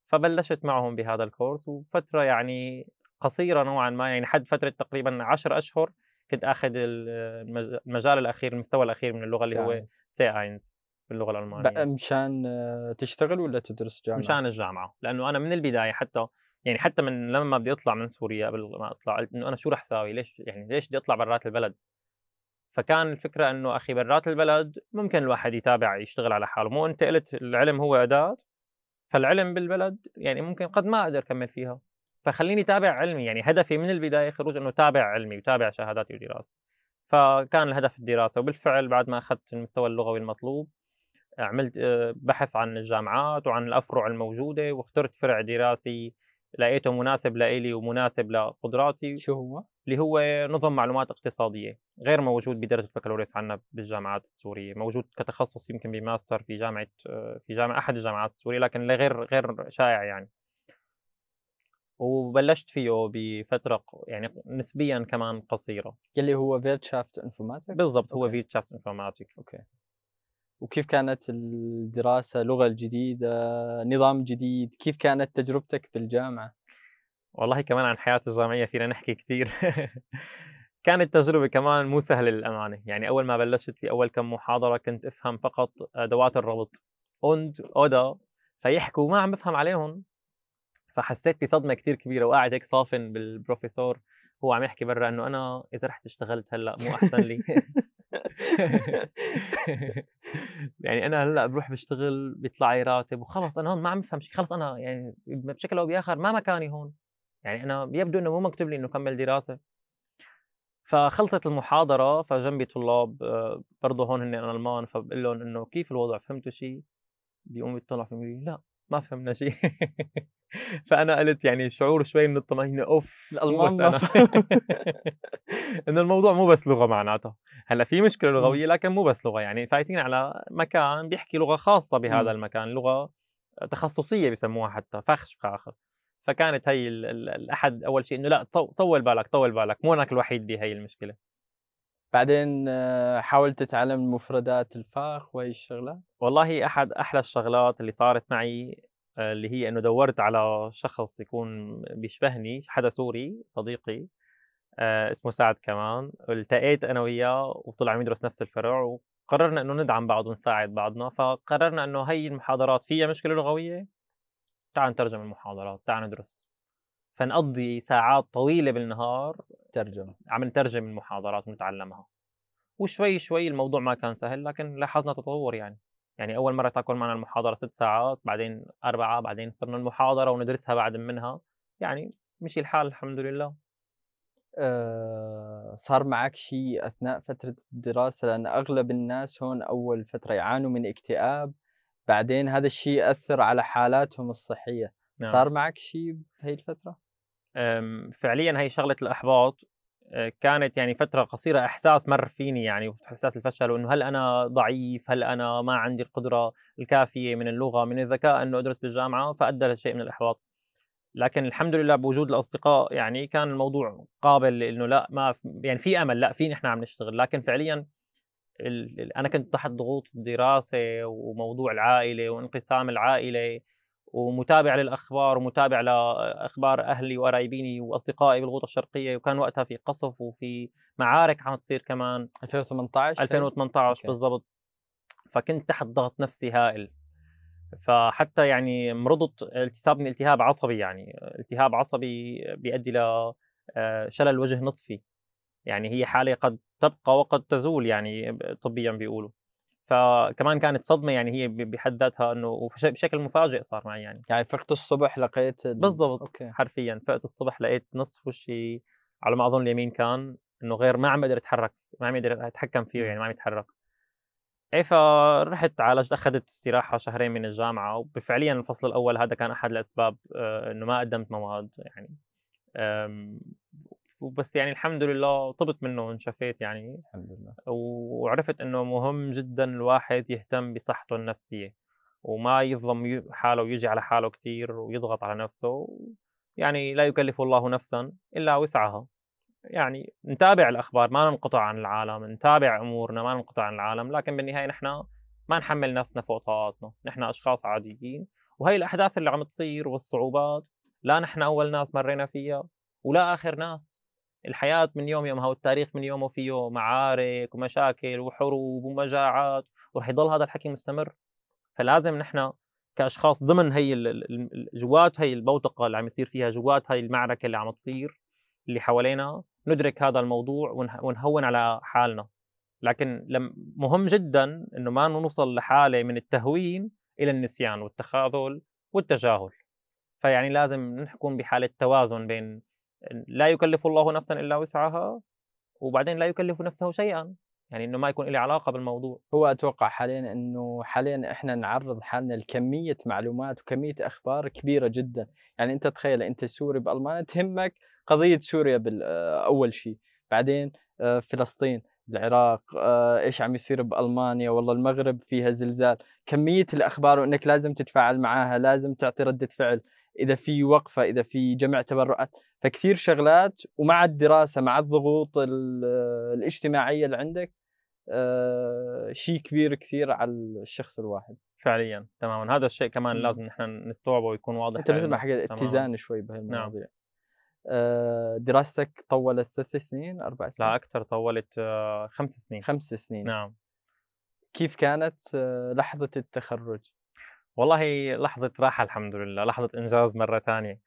فبلشت معهم بهذا الكورس وفترة يعني قصيرة نوعا ما يعني حد فترة تقريبا 10 أشهر كنت آخذ المجال الأخير المستوى الأخير من اللغة اللي هو C eins باللغة الألمانية. مشان تشتغل ولا تدرس جامعة؟ مشان الجامعة لأنه أنا من البداية حتى يعني حتى من لما بدي أطلع من سوريا قبل ما أطلع قلت إنه أنا شو رح ساوي؟ ليش يعني ليش بدي أطلع برات البلد؟ فكان الفكرة إنه أخي برات البلد ممكن الواحد يتابع يشتغل على حاله مو أنت قلت العلم هو أداة فالعلم بالبلد يعني ممكن قد ما أقدر أكمل فيها فخليني تابع علمي يعني هدفي من البداية خروج إنه تابع علمي وتابع شهاداتي ودراسة فكان الهدف الدراسة وبالفعل بعد ما أخذت المستوى اللغوي المطلوب عملت آه، بحث عن الجامعات وعن الأفرع الموجودة واخترت فرع دراسي لقيته مناسب لإلي ومناسب لقدراتي شو هو؟ اللي هو نظم معلومات اقتصادية غير موجود بدرجة بكالوريوس عندنا بالجامعات السورية موجود كتخصص يمكن بماستر في جامعة في جامعة أحد الجامعات السورية لكن غير غير شائع يعني. وبلشت فيه بفترة يعني نسبيا كمان قصيرة. اللي هو Wirtschaftsinformatik بالضبط هو Wirtschaftsinformatik okay. وكيف كانت الدراسة لغة الجديدة نظام جديد كيف كانت تجربتك في الجامعة؟ والله كمان عن حياتي الجامعية فينا نحكي كثير كانت تجربة كمان مو سهلة للأمانة. يعني أول ما بلشت في أول كم محاضرة كنت أفهم فقط أدوات الربط. أوند أودا فيحكوا ما عم بفهم عليهم. فحسيت بصدمة كثير كبيرة وقاعد هيك صافن بالبروفيسور. هو عم يحكي برا إنه أنا إذا رحت اشتغلت هلأ مو أحسن لي. يعني أنا هلأ بروح بشتغل بيطلع لي راتب وخلص أنا هون ما عم بفهم شيء خلص أنا يعني بشكل أو بآخر ما مكاني هون. يعني أنا يبدو إنه مو مكتوب لي إنه كمل دراسة. فخلصت المحاضرة فجنبي طلاب آه، برضه هون هن ألمان فبقول لهم إنه كيف الوضع؟ فهمتوا شيء بيقوم يطلع فيهم لا ما فهمنا شيء فأنا قلت يعني شعور شوي من الطمأنينة أوف الألمان أنا إنه الموضوع مو بس لغة معناتها هلأ في مشكلة لغوية لكن مو بس لغة يعني فايتين على مكان بيحكي لغة خاصة بهذا المكان لغة تخصصية بسموها حتى فخش بخاخر فكانت هي الأحد أول شيء إنه لا طول بالك طول بالك مو أنك الوحيد بهي المشكلة. بعدين آه، حاولت تتعلم مفردات الفاخ وهي الشغلات؟ والله أحد أحلى الشغلات اللي صارت معي اللي هي إنه دورت على شخص يكون بيشبهني حدا سوري صديقي آه، اسمه سعد كمان. التقيت أنا وياه وطلع عم يدرس نفس الفرع وقررنا إنه ندعم بعض ونساعد بعضنا. فقررنا إنه هي المحاضرات فيها مشكلة لغوية؟ تعال نترجم المحاضرات تعال ندرس. فنقضي ساعات طويلة بالنهار ترجمة. عم نترجم المحاضرات ونتعلمها. وشوي شوي الموضوع ما كان سهل لكن لاحظنا تطور يعني. يعني أول مرة تاكل معنا المحاضرة ست ساعات بعدين أربعة بعدين صرنا المحاضرة وندرسها بعد منها. يعني مشي الحال الحمد لله. أه صار معك شيء أثناء فترة الدراسة؟ لأن أغلب الناس هون أول فترة يعانوا من اكتئاب بعدين هذا الشيء اثر على حالاتهم الصحية. نعم. صار معك شيء بهي الفترة؟ فعليا هي شغلة الإحباط كانت يعني فترة قصيرة إحساس مر فيني يعني إحساس الفشل وإنه هل أنا ضعيف؟ هل أنا ما عندي القدرة الكافية من اللغة من الذكاء إنه أدرس بالجامعة؟ فأدى لشيء من الإحباط. لكن الحمد لله بوجود الأصدقاء يعني كان الموضوع قابل لإنه لا ما يعني في أمل لا في نحن عم نشتغل. لكن فعليا أنا كنت تحت ضغوط الدراسة وموضوع العائلة وانقسام العائلة. ومتابع للأخبار ومتابع لأخبار أهلي وقرايبيني وأصدقائي بالغوطة الشرقية وكان وقتها في قصف وفي معارك عم تصير كمان. 2018 2018 بالضبط. فكنت تحت ضغط نفسي هائل. فحتى يعني مرضت التهاب من التهاب عصبي يعني التهاب عصبي بيؤدي ل آه، شلل وجه نصفي. يعني هي حالة قد تبقى وقد تزول يعني طبيا بيقولوا. فكمان كانت صدمة يعني هي بحد ذاتها وبش بشكل مفاجئ صار معي يعني. يعني فقت الصبح لقيت ال بالضبط، أوكي. حرفيًا فقت الصبح لقيت نصف وشي على ما أظن اليمين كان إنه غير ما عم باقدر أتحرك، ما عم باقدر أتحكم فيه. يعني ما عم يتحرك. إيه فرُحت تعالجت، أخذت استراحة شهرين من الجامعة، وفعليًا الفصل الأول هذا كان أحد الأسباب آآ إنه ما قدّمت مواد يعني. وبس يعني الحمد لله طِبت منه وانشفيت يعني، الحمد لله. وعرفت إنه مهم جدًا الواحد يهتم بصحته النفسية، وما يظلم حاله وييجي على حاله كتير ويضغط على نفسه، يعني لا يكلف الله نفسًا إلا وسعها. يعني نتابع الأخبار ما ننقطع عن العالم، نتابع أمورنا ما ننقطع عن العالم، لكن بالنهاية نحن ما نحمّل نفسنا فوق طاقاتنا، نحن أشخاص عاديين، وهي الأحداث اللي عم تصير والصعوبات لا نحن أول ناس مرّينا فيها ولا آخر ناس، الحياة من يوم يومها والتاريخ من يومه فيه معارك ومشاكل وحروب ومجاعات، ورح يضل هذا الحكي مستمر، فلازم نحن كأشخاص ضمن هي جوّات هي البوتقة اللي عم يصير فيها، جوّات هاي المعركة اللي عم تصير اللي حوالينا، ندرك هذا الموضوع ونه ونهوّن على حالنا، لكن لم مهم جدًا إنه ما نوصل لحالة من التهوين إلى النسيان والتخاذل والتجاهل، فيعني لازم نكون بحالة توازن بين لا يكلف الله نفسًا إلا وسعها، وبعدين لا يكلف نفسه شيئًا، يعني إنه ما يكون إلي علاقة بالموضوع. هو أتوقع حاليًا إنه حاليًا إحنا نعرّض حالنا لكمية معلومات وكمية أخبار كبيرة جدًا، يعني أنت تخيل أنت سوري بألمانيا تهمك قضية سوريا آه، أول شي، بعدين آآ فلسطين، العراق، آآ إيش عم يصير بألمانيا، والله المغرب فيها زلزال، كمية الأخبار وإنك لازم تتفاعل معاها، لازم تعطي ردة فعل، إذا في وقفة، إذا في جمع تبرعات، فكثير شغلات ومع الدراسة مع الضغوط ال آه، الاجتماعية اللي عندك آآ شيء كبير كثير على الشخص الواحد. فعليًا، تمامًا، هذا الشيء كمان. لازم نحن نستوعبه ويكون واضح أنت مثل ما حكيت. اتزان شوي بهاي نعم. آآ دراستك طوّلت 3 سنين، 4 سنين؟ لا أكثر طوّلت 5 سنين، 5 سنين. نعم. كيف كانت آه، لحظة التخرُّج؟ والله لحظة راحة الحمد لله، لحظة إنجاز مرّة تانية.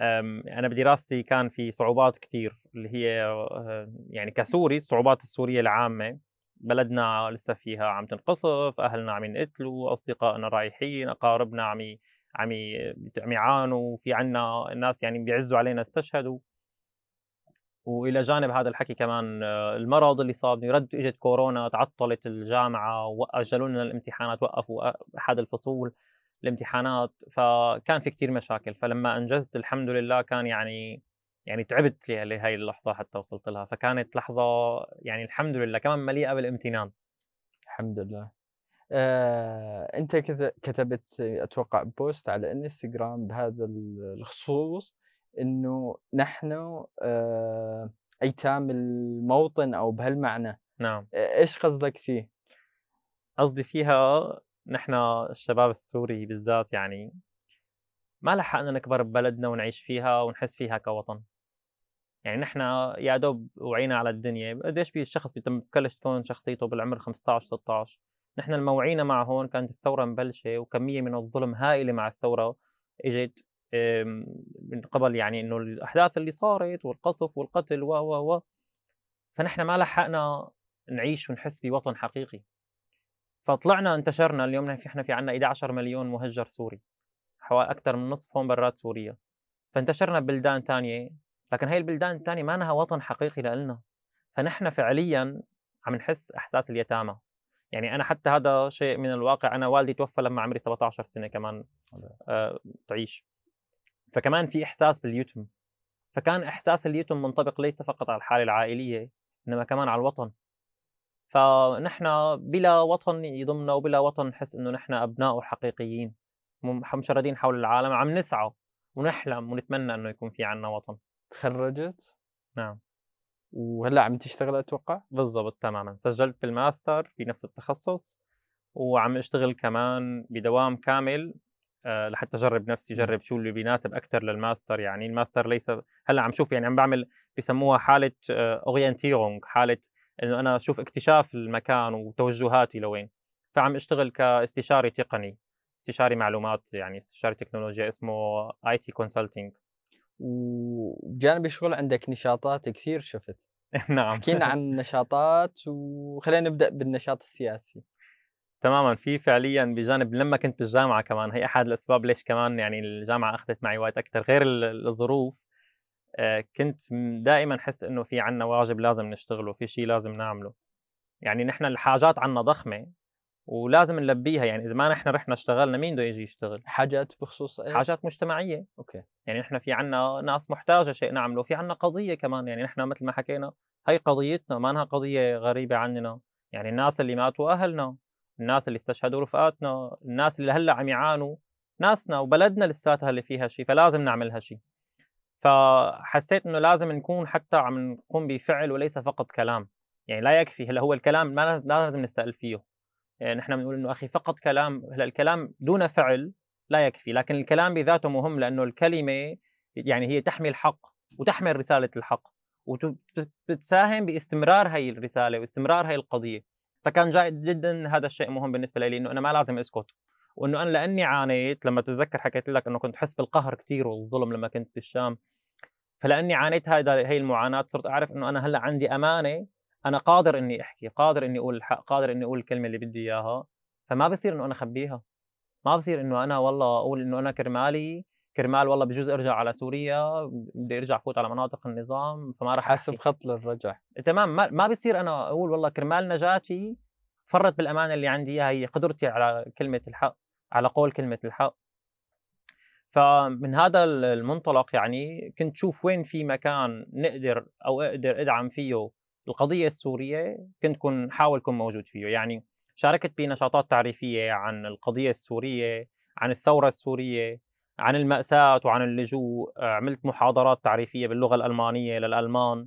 آمم، أنا بدراستي كان في صعوبات كتير اللي هي آآ، يعني كسوري الصعوبات السورية العامة، بلدنا لسه فيها عم تنقصف، أهلنا عم ينقتلوا، أصدقائنا رايحين، أقاربنا عم عم عم يعانوا، في عندنا ناس يعني بيعزّوا علينا استشهدوا. وإلى جانب هذا الحكي كمان آه، المرض اللي صابني، رد إجت كورونا تعطّلت الجامعة وأجّلوا لنا الامتحانات، وقّفوا أ أحد الفصول الامتحانات، فكان في كتير مشاكل، فلمّا أنجزت الحمد لله كان يعني يعني تعبت لهي اللحظة حتى وصلت لها، فكانت لحظة يعني الحمد لله كمان مليئة بالامتنان. الحمد لله. أنت كت كتبت أتوقع بوست على الإنستجرام بهذا ال الخصوص، إنه نحن آآ أيتام الموطن أو بهالمعنى، نعم، أ إيش قصدك فيه؟ قصدي فيها نحن الشباب السوري بالذات يعني ما لحقنا نكبر ببلدنا ونعيش فيها ونحس فيها كوطن. يعني نحن يا دوب وعينا على الدنيا، قديش بي الشخص بيتم بتبلش تكون شخصيته بالعمر 15 16 نحن لمّا وعينا مع هون كانت الثورة مبلشة وكمية من الظلم هائلة مع الثورة إجت. آمم، من قبل يعني إنه الأحداث اللي صارت والقصف والقتل و، و، و، فنحن ما لحقنا نعيش ونحس بوطن حقيقي، فطلعنا انتشرنا اليوم في إحنا في عندنا 11 مليون مهجر سوري، حوا أكتر من نصفهم برات سوريا، فانتشرنا ببلدان تانية لكن هاي البلدان التانية ما لها وطن حقيقي لإلنا، فنحن فعليًا عم نحس إحساس اليتامى، يعني أنا حتى هذا شيء من الواقع، أنا والدي توفى لمّا عمري 17 سنة كمان آآ تعيش، فكمان في إحساس باليتم، فكان إحساس اليتم منطبق ليس فقط على الحالة العائلية، إنما كمان على الوطن، فنحن بلا وطن يضمنا وبلا وطن نحس إنه نحن أبناؤه الحقيقيين، مم مشردين حول العالم عم نسعى ونحلم ونتمنى إنه يكون في عندنا وطن. تخرّجت نعم. وهلّأ عم تشتغل أتوقع؟ بالضبط تمامًا، سجّلت بالماستر في نفس التخصص، وعم أشتغل كمان بدوام كامل لحتى أجرّب نفسي،. أجرّب شو اللي بيناسب أكتر للماستر يعني، الماستر ليس هلّأ عم شوف يعني عم باعمل بسموها حالة آآ Orientierung حالة إنه أنا أشوف اكتشاف المكان وتوجهاتي لوين، فعم أشتغل كاستشاري تقني، استشاري معلومات يعني استشاري تكنولوجيا اسمه IT consulting وبجانب الشغل عندك نشاطات كثير شُفت، نعم. احكِ لنا عن النشاطات وخلّينا نبدأ بالنشاط السياسي. تماما. في فعليا بجانب لما كنت بالجامعة كمان هي أحد الأسباب ليش كمان يعني الجامعة أخذت معي وقت أكثر غير الظروف آه، كنت دائما أحس إنه في عنا واجب لازم نشتغله في شيء لازم نعمله. يعني نحن الحاجات عنا ضخمة ولازم نلبيها. يعني إذا ما نحن رحنا اشتغلنا مين بده يجي يشتغل؟ حاجات بخصوص إيه؟ حاجات مجتمعية. أوكي. يعني نحن في عنا ناس محتاجة شيء نعمله في عنا قضية كمان. يعني نحن مثل ما حكينا هي قضيتنا ما إنها قضية غريبة عننا. يعني الناس اللي ماتوا أهلنا. الناس اللي استشهدوا رفقاتنا الناس اللي هلأ عم يعانوا ناسنا وبلدنا لساتها اللي فيها شيء فلازم نعمل هالشيء فحسيت إنه لازم نكون حتى عم نقوم بفعل وليس فقط كلام. يعني لا يكفي هلأ هو الكلام ما لازم نستقل فيه. يعني نحن بنقول إنه أخي فقط كلام هلأ الكلام دون فعل لا يكفي. لكن الكلام بذاته مهم لأنه الكلمة يعني هي تحمل الحق وتحمل رسالة الحق وتساهم باستمرار هي الرسالة واستمرار هي القضية. فكان جدا هذا الشيء مهم بالنسبة لي انه أنا ما لازم أسكت. وأنه أنا لأني عانيت لما تتذكر حكيت لك إنه كنت أحس بالقهر كثير والظلم لما كنت بالشام. فلأني عانيت هذا هي المعاناة صرت أعرف إنه أنا هلأ عندي أمانة أنا قادر إني أحكي قادر إني أقول الحق قادر إني أقول الكلمة اللي بدي إياها. فما بصير إنه أنا أخبيها. ما بصير إنه أنا والله أقول إنه أنا كرمالي كرمال والله بجوز ارجع على سوريا بدي ارجع فوت على مناطق النظام فما راح حسب خط للرجع تمام ما, ما بصير أنا أقول والله كرمال نجاتي فرط بالأمانة اللي عندي إياها هي قدرتي على كلمة الحق على قول كلمة الحق. فمن هذا المنطلق يعني كنت شوف وين في مكان نقدر أو أقدر أدعم فيه القضية السورية كنت كن حاول كون موجود فيه. يعني شاركت بنشاطات تعريفية عن القضية السورية عن الثورة السورية عن المأساة وعن اللجوء عملت محاضرات تعريفية باللغة الألمانية للألمان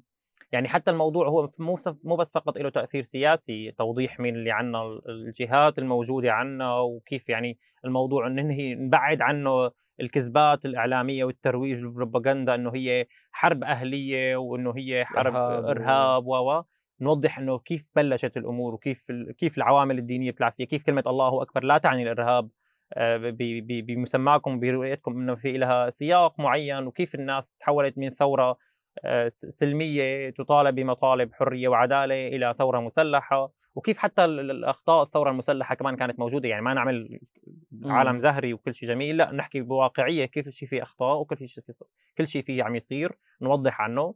يعني حتى الموضوع هو مو مو بس فقط له تأثير سياسي توضيح مين اللي عنا الجهات الموجودة عنا وكيف يعني الموضوع ننهي نبعد عنه الكذبات الإعلامية والترويج والبروباغندا إنه هي حرب أهلية وإنه هي حرب إرهاب, إرهاب و نوضح إنه كيف بلشت الأمور وكيف كيف العوامل الدينية بتلعب فيها كيف كلمة الله أكبر لا تعني الإرهاب آه، بمسماكم برؤيتكم إنه في لها سياق معين وكيف الناس تحولت من ثورة آه، سلمية تطالب بمطالب حرية وعدالة إلى ثورة مسلحة وكيف حتى الأخطاء الثورة المسلحة كمان كانت موجودة يعني ما نعمل عالم زهري وكل شيء جميل لا نحكي بواقعية كيف شيء فيه أخطاء وكل شيء في كل شيء فيه عم يصير نوضح عنه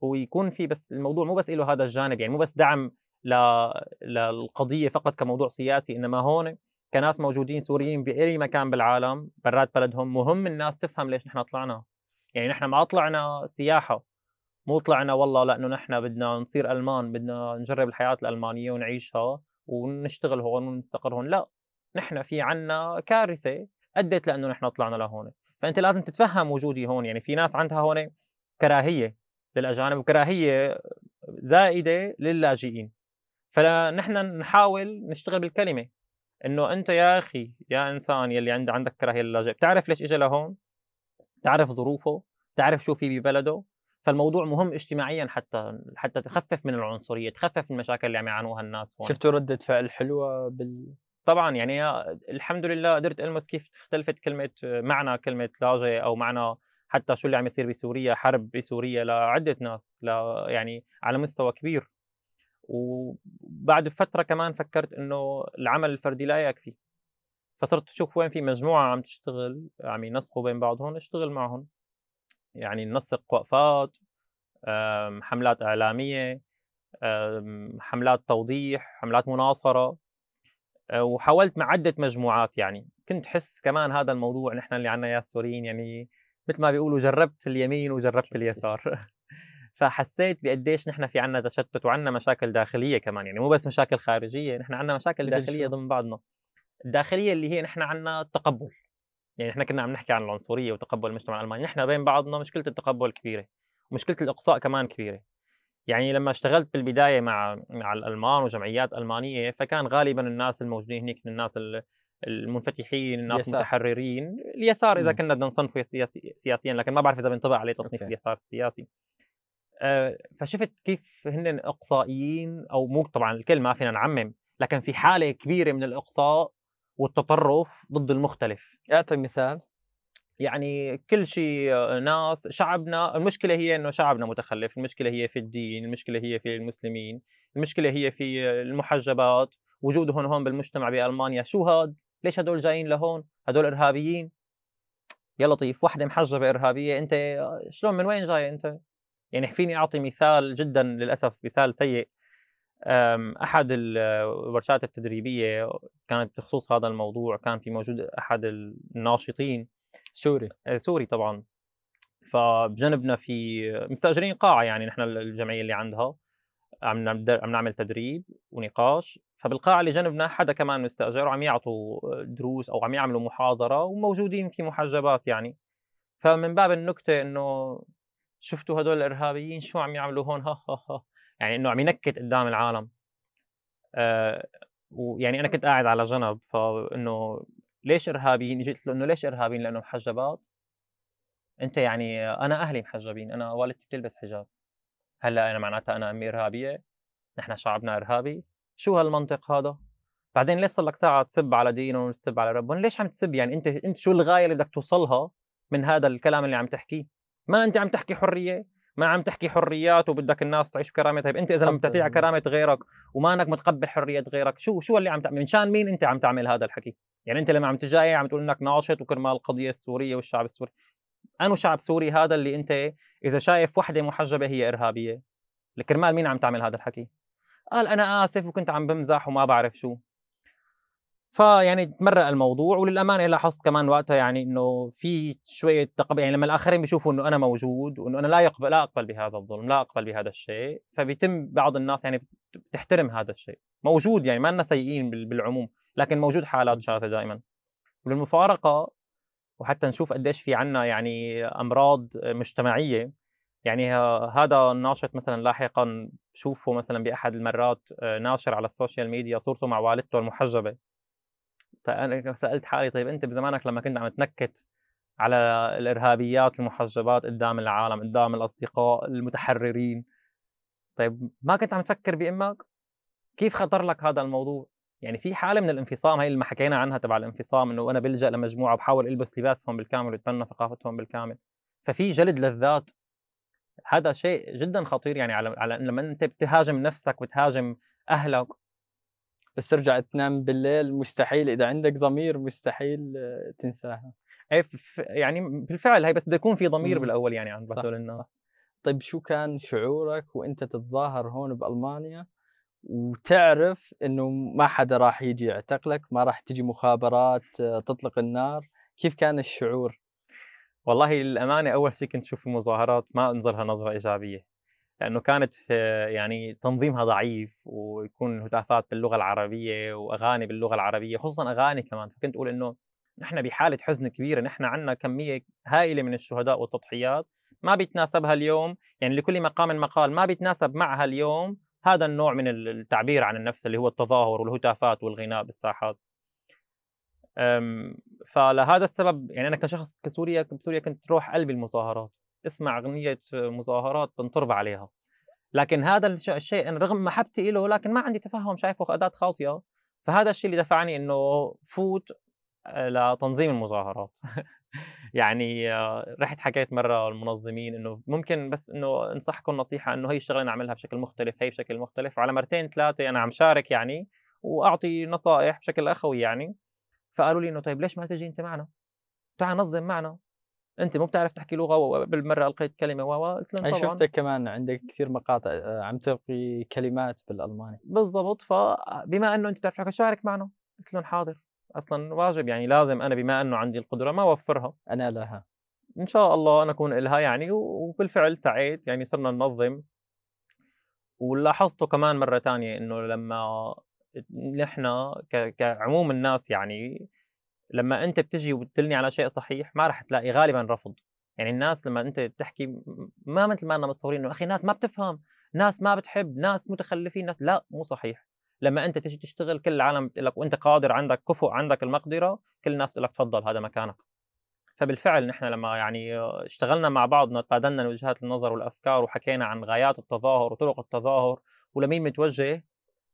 ويكون في بس الموضوع مو بس له هذا الجانب يعني مو بس دعم. للقضية فقط كموضوع سياسي إنما هون كناس موجودين سوريين بأي مكان بالعالم برات بلدهم مهم الناس تفهم ليش نحن طلعنا. يعني نحن ما طلعنا سياحة مو طلعنا والله لأنه نحن بدنا نصير ألمان بدنا نجرب الحياة الألمانية ونعيشها ونشتغل هون ونستقر هون. لا نحن في عنا كارثة أدت لأنه نحن طلعنا لهون. فأنت لازم تتفهم وجودي هون. يعني في ناس عندها هون كراهية للأجانب وكراهية زائدة للاجئين. فنحن نحاول نشتغل بالكلمة. إنه أنت يا أخي يا إنسان يلي عند عندك كراهية للاجئ بتعرف ليش اجى لهون؟ تعرف ظروفه تعرف شو في ببلده. فالموضوع مهم اجتماعيا حتى حتى تخفف من العنصرية تخفف من المشاكل اللي عم يعانوها الناس هون. شفتوا ردة فعل حلوة بال؟ طبعا يعني الحمد لله قدرت ألمس كيف اختلفت كلمة معنى كلمة لاجئ أو معنى حتى شو اللي عم يصير بسوريا حرب بسوريا لعدة ناس ل يعني على مستوى كبير. وبعد فترة كمان فكرت إنه العمل الفردي لا يكفي. فصرت أشوف وين في مجموعة عم تشتغل عم ينسقوا بين بعضهم أشتغل معهم. يعني ننسق وقفات حملات إعلامية حملات توضيح حملات مناصرة آه، وحاولت مع عدة مجموعات يعني. كنت حس كمان هذا الموضوع نحن اللي عنا يا سوريين يعني مثل ما بيقولوا جربت اليمين وجربت اليسار. فحسيت بقديش نحن في عنا تشتت وعنا مشاكل داخلية كمان يعني مو بس مشاكل خارجية نحن عنا مشاكل داخلية ضمن بعضنا. الداخلية اللي هي نحن عنا التقبل يعني إحنا كنا عم نحكي عن العنصرية وتقبل المجتمع الألماني نحن بين بعضنا مشكلة التقبل كبيرة ومشكلة الإقصاء كمان كبيرة. يعني لما اشتغلت بالبداية مع مع الألمان وجمعيات ألمانية فكان غالبا الناس الموجودين هناك من الناس المنفتحين الناس المتحررين اليسار إذا كنا بدنا نصنفه سياسي سياسيا لكن ما بعرف إذا بينطبق عليه تصنيف أوكي. اليسار السياسي. فشفت كيف هن اقصائيين أو مو طبعا الكل ما فينا نعمم لكن في حالة كبيرة من الإقصاء والتطرف ضد المختلف. أعطي مثال. يعني كل شيء ناس شعبنا المشكلة هي إنه شعبنا متخلف المشكلة هي في الدين المشكلة هي في المسلمين المشكلة هي في المحجبات وجودهم هون بالمجتمع بألمانيا. شو هاد؟ ليش هدول جايين لهون؟ هدول إرهابيين. يا لطيف وحدة محجبة إرهابية أنت شلون من وين جاي أنت؟ يعني فيني أعطي مثال جدا للأسف مثال سيء. أحد الورشات التدريبية كانت بخصوص هذا الموضوع كان في موجود أحد الناشطين. سوري. آه، سوري طبعا. فبجنبنا في مستأجرين قاعة يعني نحن الجمعية اللي عندها. عم عم نعمل تدريب ونقاش. فبالقاعة اللي جنبنا حدا كمان مستأجر وعم يعطوا دروس أو عم يعملوا محاضرة وموجودين في محجبات يعني. فمن باب النكتة إنه شفتوا هدول الإرهابيين؟ شو عم يعملوا هون؟ ها ها ها. يعني إنه عم ينكت قدام العالم. آه ويعني أنا كنت قاعد على جنب فإنه ليش إرهابيين؟ جيت له انه ليش إرهابيين؟ لأنه محجبات. أنت يعني أنا أهلي محجبين أنا والدتي بتلبس حجاب. هلأ أنا معناتها أنا أمي إرهابية نحن شعبنا إرهابي. شو هالمنطق هذا؟ بعدين ليش صار لك ساعة تسب على دينهم وتسب على ربهم؟ ليش عم تسب؟ يعني أنت أنت شو الغاية اللي بدك توصلها من هذا الكلام اللي عم تحكيه؟ ما أنت عم تحكي حرية ما عم تحكي حريات وبدك الناس تعيش بكرامه طيب أنت إذا لما بتعطيها كرامة غيرك وما انك متقبل حرية غيرك شو شو اللي عم تعمل؟ من شان مين أنت عم تعمل هذا الحكي؟ يعني أنت لما عم تجاي عم تقول إنك ناشط وكرمال القضية السورية والشعب السوري. انو شعب سوري هذا اللي أنت إذا شايف وحدة محجبة هي إرهابية. لكرمال مين عم تعمل هذا الحكي؟ قال أنا آسف وكنت عم بمزح وما بعرف شو. فيعني تمرق الموضوع وللأمانة لاحظت كمان وقتها يعني إنه في شوية تقبل يعني لما الآخرين بيشوفوا إنه أنا موجود وإنه أنا لا يقبل لا أقبل بهذا الظلم لا أقبل بهذا الشيء فبيتم بعض الناس يعني بتحترم هذا الشيء. موجود يعني ما لنا سيئين بالعموم لكن موجود حالات شاذة دائما وللمفارقة وحتى نشوف قديش في عنا يعني أمراض مجتمعية يعني هذا الناشط مثلا لاحقا بشوفه مثلا بأحد المرات آه، ناشر على ال social media صورته مع والدته المحجبة. أنا سألت حالي طيب أنت بزمانك لما كنت عم تنكت على الإرهابيات المحجبات قدام العالم قدام الأصدقاء المتحررين طيب ما كنت عم تفكر بامك كيف خطر لك هذا الموضوع؟ يعني في حالة من الانفصام هي اللي ما حكينا عنها تبع الانفصام إنه أنا بلجأ لمجموعة بحاول ألبس لباسهم بالكامل وأتبنى ثقافتهم بالكامل. ففي جلد للذات. هذا شيء جدا خطير يعني على على لما أنت بتهاجم نفسك بتهاجم أهلك بس ترجع تنام بالليل مستحيل إذا عندك ضمير مستحيل تنساها. اي يعني بالفعل هي بس بده يكون في ضمير بالأول يعني عند هذول الناس صح. طيب شو كان شعورك وأنت تتظاهر هون بألمانيا؟ وتعرف إنه ما حدا راح يجي يعتقلك ما راح تجي مخابرات تطلق النار. كيف كان الشعور؟ والله للأمانة أول شيء كنت أشوف المظاهرات ما أنظرها نظرة إيجابية. لأنه كانت يعني تنظيمها ضعيف ويكون هتافات باللغة العربية وأغاني باللغة العربية خصوصا أغاني كمان. فكنت أقول إنه نحن بحالة حزن كبيرة نحن عندنا كمية هائله من الشهداء والتضحيات ما بيتناسبها اليوم. يعني لكل مقام مقال ما بيتناسب معها اليوم هذا النوع من التعبير عن النفس اللي هو التظاهر والهتافات والغناء بالساحات. فلهذا السبب يعني أنا كشخص كسوريا بسوريا كنت روح قلبي المظاهرات. اسمع أغنية مظاهرات بنطرب عليها. لكن هذا الشيء رغم محبتي له لكن ما عندي تفهم شايفه أداة خاطئة. فهذا الشيء اللي دفعني إنه فوت آه، لتنظيم المظاهرات. يعني آه، رحت حكيت مرة المنظمين إنه ممكن بس إنه أنصحكم نصيحة إنه هي الشغلة نعملها بشكل مختلف هي بشكل مختلف. وعلى مرتين ثلاثة أنا عم شارك يعني وأعطي نصائح بشكل أخوي يعني. فقالوا لي إنه طيب ليش ما تجي أنت معنا؟ تعال نظم معنا. أنت مو بتعرف تحكي لغة وبالمره ألقيت كلمة و قلت لهم طبعا. شفتك كمان عندك كثير مقاطع آه، عم تلقي كلمات بالألماني. بالضبط فبما إنه أنت بتعرف شارك معنا. قلت لهم حاضر. أصلا واجب يعني لازم أنا بما إنه عندي القدرة ما أوفرها. أنا لها. إن شاء الله أنا أكون لها يعني وبالفعل سعيت يعني صرنا ننظم. ولاحظته كمان مرة ثانية إنه لما نحن كعموم الناس يعني لما أنت بتجي وبتدلني على شيء صحيح ما راح تلاقي غالبا رفض. يعني الناس لما أنت بتحكي ما مثل ما أنا متصورين إنه أخي ناس ما بتفهم ناس ما بتحب ناس متخلفين ناس لا مو صحيح. لما أنت تجي تشتغل كل العالم بتقول لك وأنت قادر عندك كفؤ عندك المقدرة كل الناس تقول لك تفضل هذا مكانك. فبالفعل نحن لما يعني اشتغلنا مع بعض تبادلنا وجهات النظر والأفكار وحكينا عن غايات التظاهر وطرق التظاهر ولمين متوجه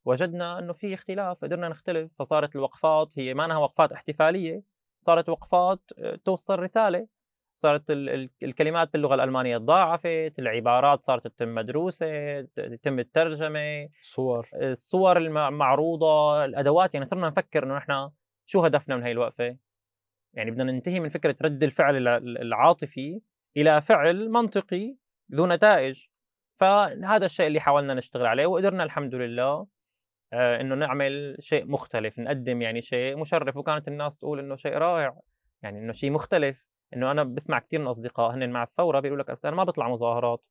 وجدنا إنه في اختلاف قدرنا نختلف فصارت الوقفات هي ما انها وقفات احتفالية صارت وقفات آه، توصل رسالة. صارت الكلمات باللغة الألمانية تضاعفت العبارات صارت تتم مدروسة يتم الترجمة صور. الصور المعروضة الأدوات يعني صرنا نفكر إنه نحن شو هدفنا من هي الوقفة؟ يعني بدنا ننتهي من فكرة رد الفعل العاطفي إلى فعل منطقي ذو نتائج. فهذا الشيء اللي حاولنا نشتغل عليه وقدرنا الحمد لله آه، إنه نعمل شيء مختلف نقدم يعني شيء مشرف. وكانت الناس تقول إنه شيء رائع يعني إنه شيء مختلف. إنه أنا بسمع كثير من أصدقاء هن مع الثورة بيقولوا لك بس أنا ما بطلع مظاهرات.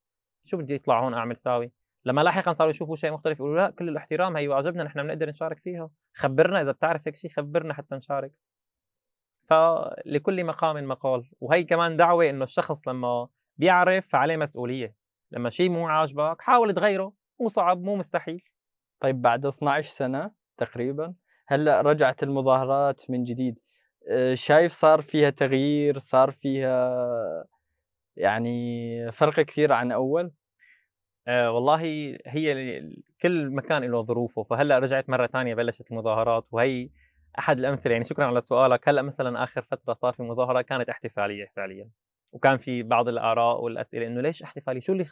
شو بدي اطلع هون أعمل ساوي؟ لما لاحقا صاروا يشوفوا شيء مختلف يقولوا لا كل الاحترام هي واجبنا نحن بنقدر نشارك فيها. خبرنا إذا بتعرف هيك شيء خبرنا حتى نشارك. فلكل مقام مقال. وهي كمان دعوة إنه الشخص لما بيعرف عليه مسؤولية. لما شيء مو عاجبك حاول تغيره مو صعب مو مستحيل. طيب بعد 12 سنة تقريبا هلأ رجعت المظاهرات من جديد. شايف صار فيها تغيير صار فيها يعني فرق كثير عن أول؟ آه والله هي كل مكان له ظروفه. فهلأ رجعت مرة ثانية بلشت المظاهرات وهي أحد الأمثلة. يعني شكرا على سؤالك. هلأ مثلا آخر فترة صار في مظاهرة كانت احتفالية فعليا. وكان في بعض الآراء والأسئلة إنه ليش احتفالي شو اللي.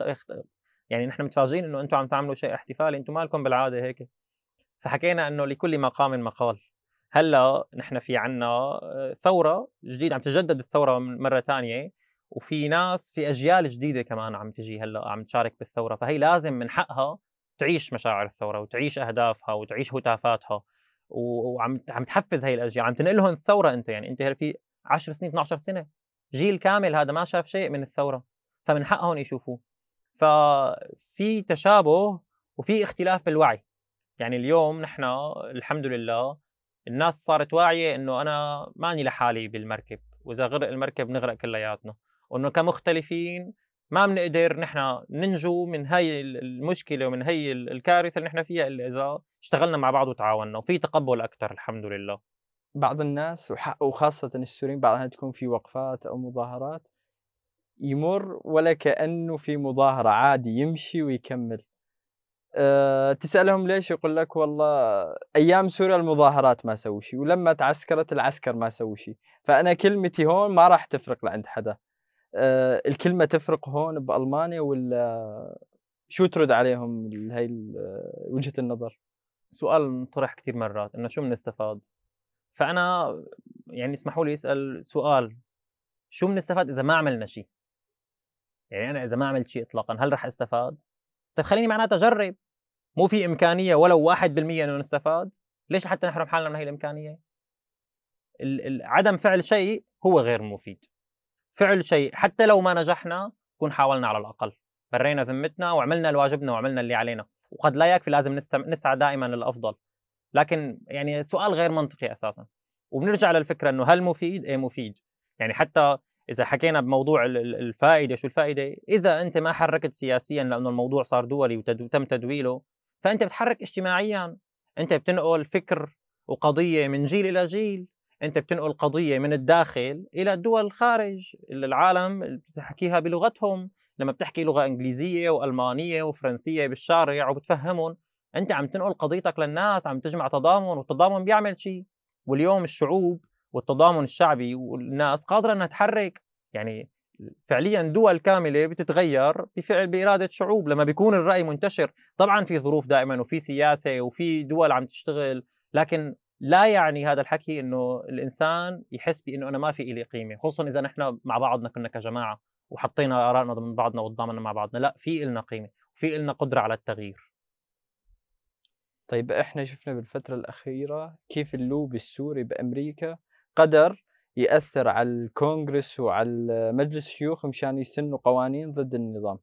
يعني نحن متفاجئين إنه أنتم عم تعملوا شيء احتفالي أنتم مالكم بالعادة هيك؟ فحكينا إنه لكل مقام مقال. هلأ نحن في عنا آه، ثورة جديدة عم تجدد الثورة مرة ثانية وفي ناس في أجيال جديدة كمان عم تجي هلأ عم تشارك بالثورة. فهي لازم من حقها تعيش مشاعر الثورة وتعيش أهدافها وتعيش هتافاتها وعم عم تحفز هي الأجيال. عم تنقلهم الثورة أنت يعني أنت في 10 سنين 12 سنة. جيل كامل هذا ما شاف شيء من الثورة فمن حقهم يشوفوه. ففي تشابه وفي اختلاف بالوعي. يعني اليوم نحن الحمد لله الناس صارت واعية إنه أنا ماني لحالي بالمركب وإذا غرق المركب نغرق كلياتنا. وإنه كمختلفين ما بنقدر نحن ننجو من هي المشكلة ومن هي الكارثة اللي نحن فيها إلا إذا اشتغلنا مع بعض وتعاوننا وفي تقبل أكثر الحمد لله. بعض الناس وخاصة السوريين بعضها تكون في وقفات أو مظاهرات يمر ولا كأنه في مظاهرة عادي يمشي ويكمل. أه تسألهم ليش؟ يقول لك والله أيام سوريا المظاهرات ما سووا شيء ولما تعسكرت العسكر ما سووا شيء فأنا كلمتي هون ما راح تفرق لعند حدا. أه الكلمة تفرق هون بألمانيا ولا شو ترد عليهم هاي وجهة النظر؟ سؤال طرح كثير مرات إنه شو بنستفاد فأنا يعني اسمحوا لي أسأل سؤال شو بنستفاد إذا ما عملنا شيء يعني أنا إذا ما عملت شيء اطلاقا هل رح أستفاد؟ طيب خليني معناتها اجرب مو في إمكانية ولو 1% إنه نستفاد؟ ليش حتى نحرم حالنا من هي الإمكانية؟ عدم فعل شيء هو غير مفيد. فعل شيء حتى لو ما نجحنا نكون حاولنا على الأقل. برينا ذمتنا وعملنا الواجبنا وعملنا اللي علينا. وقد لا يكفي لازم نسعى دائما للأفضل. لكن يعني سؤال غير منطقي أساسا. وبنرجع للفكرة إنه هل مفيد؟ إيه مفيد. يعني حتى إذا حكينا بموضوع الفائدة شو الفائدة؟ إذا أنت ما حركت سياسيا لأنه الموضوع صار دولي وتم تدويله فأنت بتحرك اجتماعيا. أنت بتنقل فكر وقضية من جيل إلى جيل. أنت بتنقل قضية من الداخل إلى الدول الخارج. العالم بتحكيها بلغتهم. لما بتحكي لغة إنجليزية وألمانية وفرنسية بالشارع وبتفهمهم أنت عم تنقل قضيتك للناس عم تجمع تضامن والتضامن بيعمل شيء. واليوم الشعوب والتضامن الشعبي والناس قادرة إنها تحرك. يعني فعليا دول كاملة بتتغير بفعل بإرادة شعوب. لما بيكون الرأي منتشر طبعا في ظروف دائما وفي سياسة وفي دول عم تشتغل لكن لا يعني هذا الحكي إنه الإنسان يحس بإنه أنا ما في لي قيمة خصوصا إذا نحن مع بعضنا كنا كجماعة وحطينا آرائنا ضمن بعضنا وتضامنا مع بعضنا. لا في لنا قيمة وفي لنا قدرة على التغيير. طيب إحنا شفنا بالفترة الأخيرة كيف اللوبي السوري بأمريكا قدر يأثر على الكونغرس وعلى مجلس الشيوخ مشان يسنوا قوانين ضد النظام.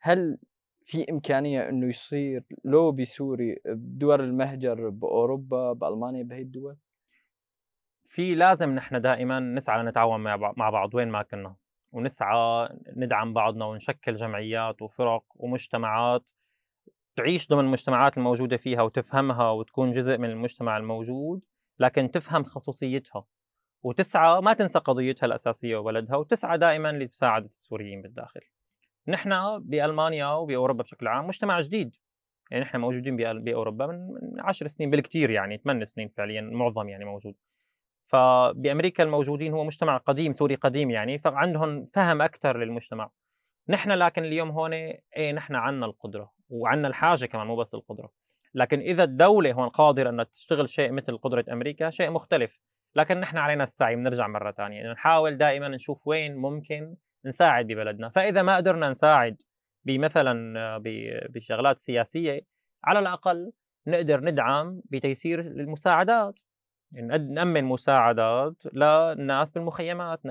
هل في إمكانية إنه يصير لوبي سوري بدول المهجر بأوروبا بألمانيا بهي الدول؟ في لازم نحن دائما نسعى لنتعاون مع بعض وين ما كنا ونسعى ندعم بعضنا ونشكل جمعيات وفرق ومجتمعات تعيش ضمن المجتمعات الموجودة فيها وتفهمها وتكون جزء من المجتمع الموجود لكن تفهم خصوصيتها. وتسعى ما تنسى قضيتها الأساسية وبلدها وتسعى دائما لمساعدة السوريين بالداخل. نحن بألمانيا وبأوروبا بشكل عام مجتمع جديد يعني نحن موجودين بأوروبا من 10 سنين بالكثير يعني 8 سنين فعليا معظم يعني موجود. فبأمريكا الموجودين هو مجتمع قديم سوري قديم يعني فعندهم فهم أكثر للمجتمع نحن لكن اليوم هون إيه نحن عندنا القدرة وعندنا الحاجة كمان مو بس القدرة لكن إذا الدولة هون قادرة إنها تشتغل شيء مثل قدرة أمريكا شيء مختلف لكن نحن علينا السعي بنرجع مرة ثانية يعني نحاول دائما نشوف وين ممكن نساعد ببلدنا. فإذا ما قدرنا نساعد بمثلا بشغلات سياسية على الأقل نقدر ندعم بتيسير المساعدات. نأمن مساعدات للناس بالمخيمات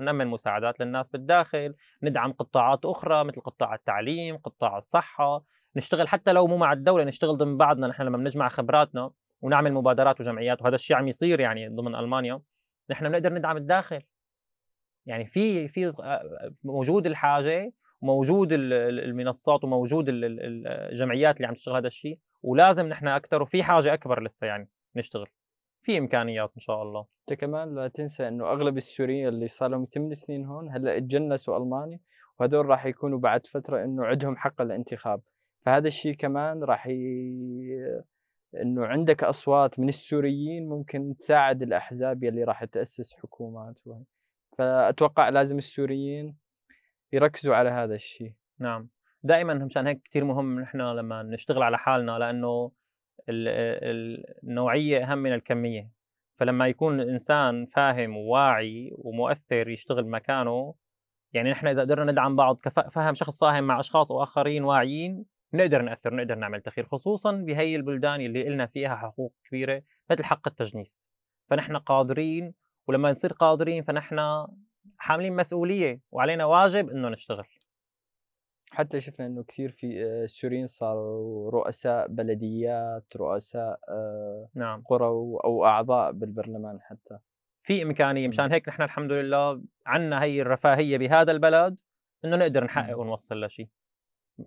نأمن مساعدات للناس بالداخل ندعم قطاعات أخرى مثل قطاع التعليم قطاع الصحة. نشتغل حتى لو مو مع الدولة نشتغل ضمن بعضنا. نحن لما بنجمع خبراتنا ونعمل مبادرات وجمعيات وهذا الشيء عم يصير يعني ضمن ألمانيا. نحن بنقدر ندعم الداخل. يعني في في موجود الحاجة وموجود المنصات وموجود الجمعيات اللي عم تشتغل هذا الشيء. ولازم نحن أكثر وفي حاجة أكبر لسه يعني نشتغل. في إمكانيات إن شاء الله. أنت كمان لا تنسى إنه أغلب السوريين اللي صار لهم ثمان سنين هون هلأ اتجنسوا ألماني وهدول راح يكونوا بعد فترة إنه عندهم حق الانتخاب. فهذا الشيء كمان راح. إنه عندك أصوات من السوريين ممكن تساعد الأحزاب يلي راح تأسس حكومات وهي. فأتوقع لازم السوريين يركزوا على هذا الشيء. نعم. دائما مشان هيك كثير مهم نحن لما نشتغل على حالنا لأنه النوعية أهم من الكمية. فلما يكون الإنسان فاهم وواعي ومؤثر يشتغل مكانه يعني نحن إذا قدرنا ندعم بعض كفهم شخص فاهم مع أشخاص وآخرين واعيين نقدر نأثر نقدر نعمل تغيير خصوصا بهي البلدان اللي لنا فيها حقوق كبيرة مثل حق التجنيس. فنحن قادرين ولما نصير قادرين فنحن حاملين مسؤولية وعلينا واجب إنه نشتغل. حتى شفنا إنه كثير في آه، سوريين صاروا رؤساء بلديات رؤساء آه، نعم. قرى أو أعضاء بالبرلمان حتى. في إمكانية مشان هيك نحن الحمد لله عندنا هي الرفاهية بهذا البلد إنه نقدر نحقق ونوصل لشيء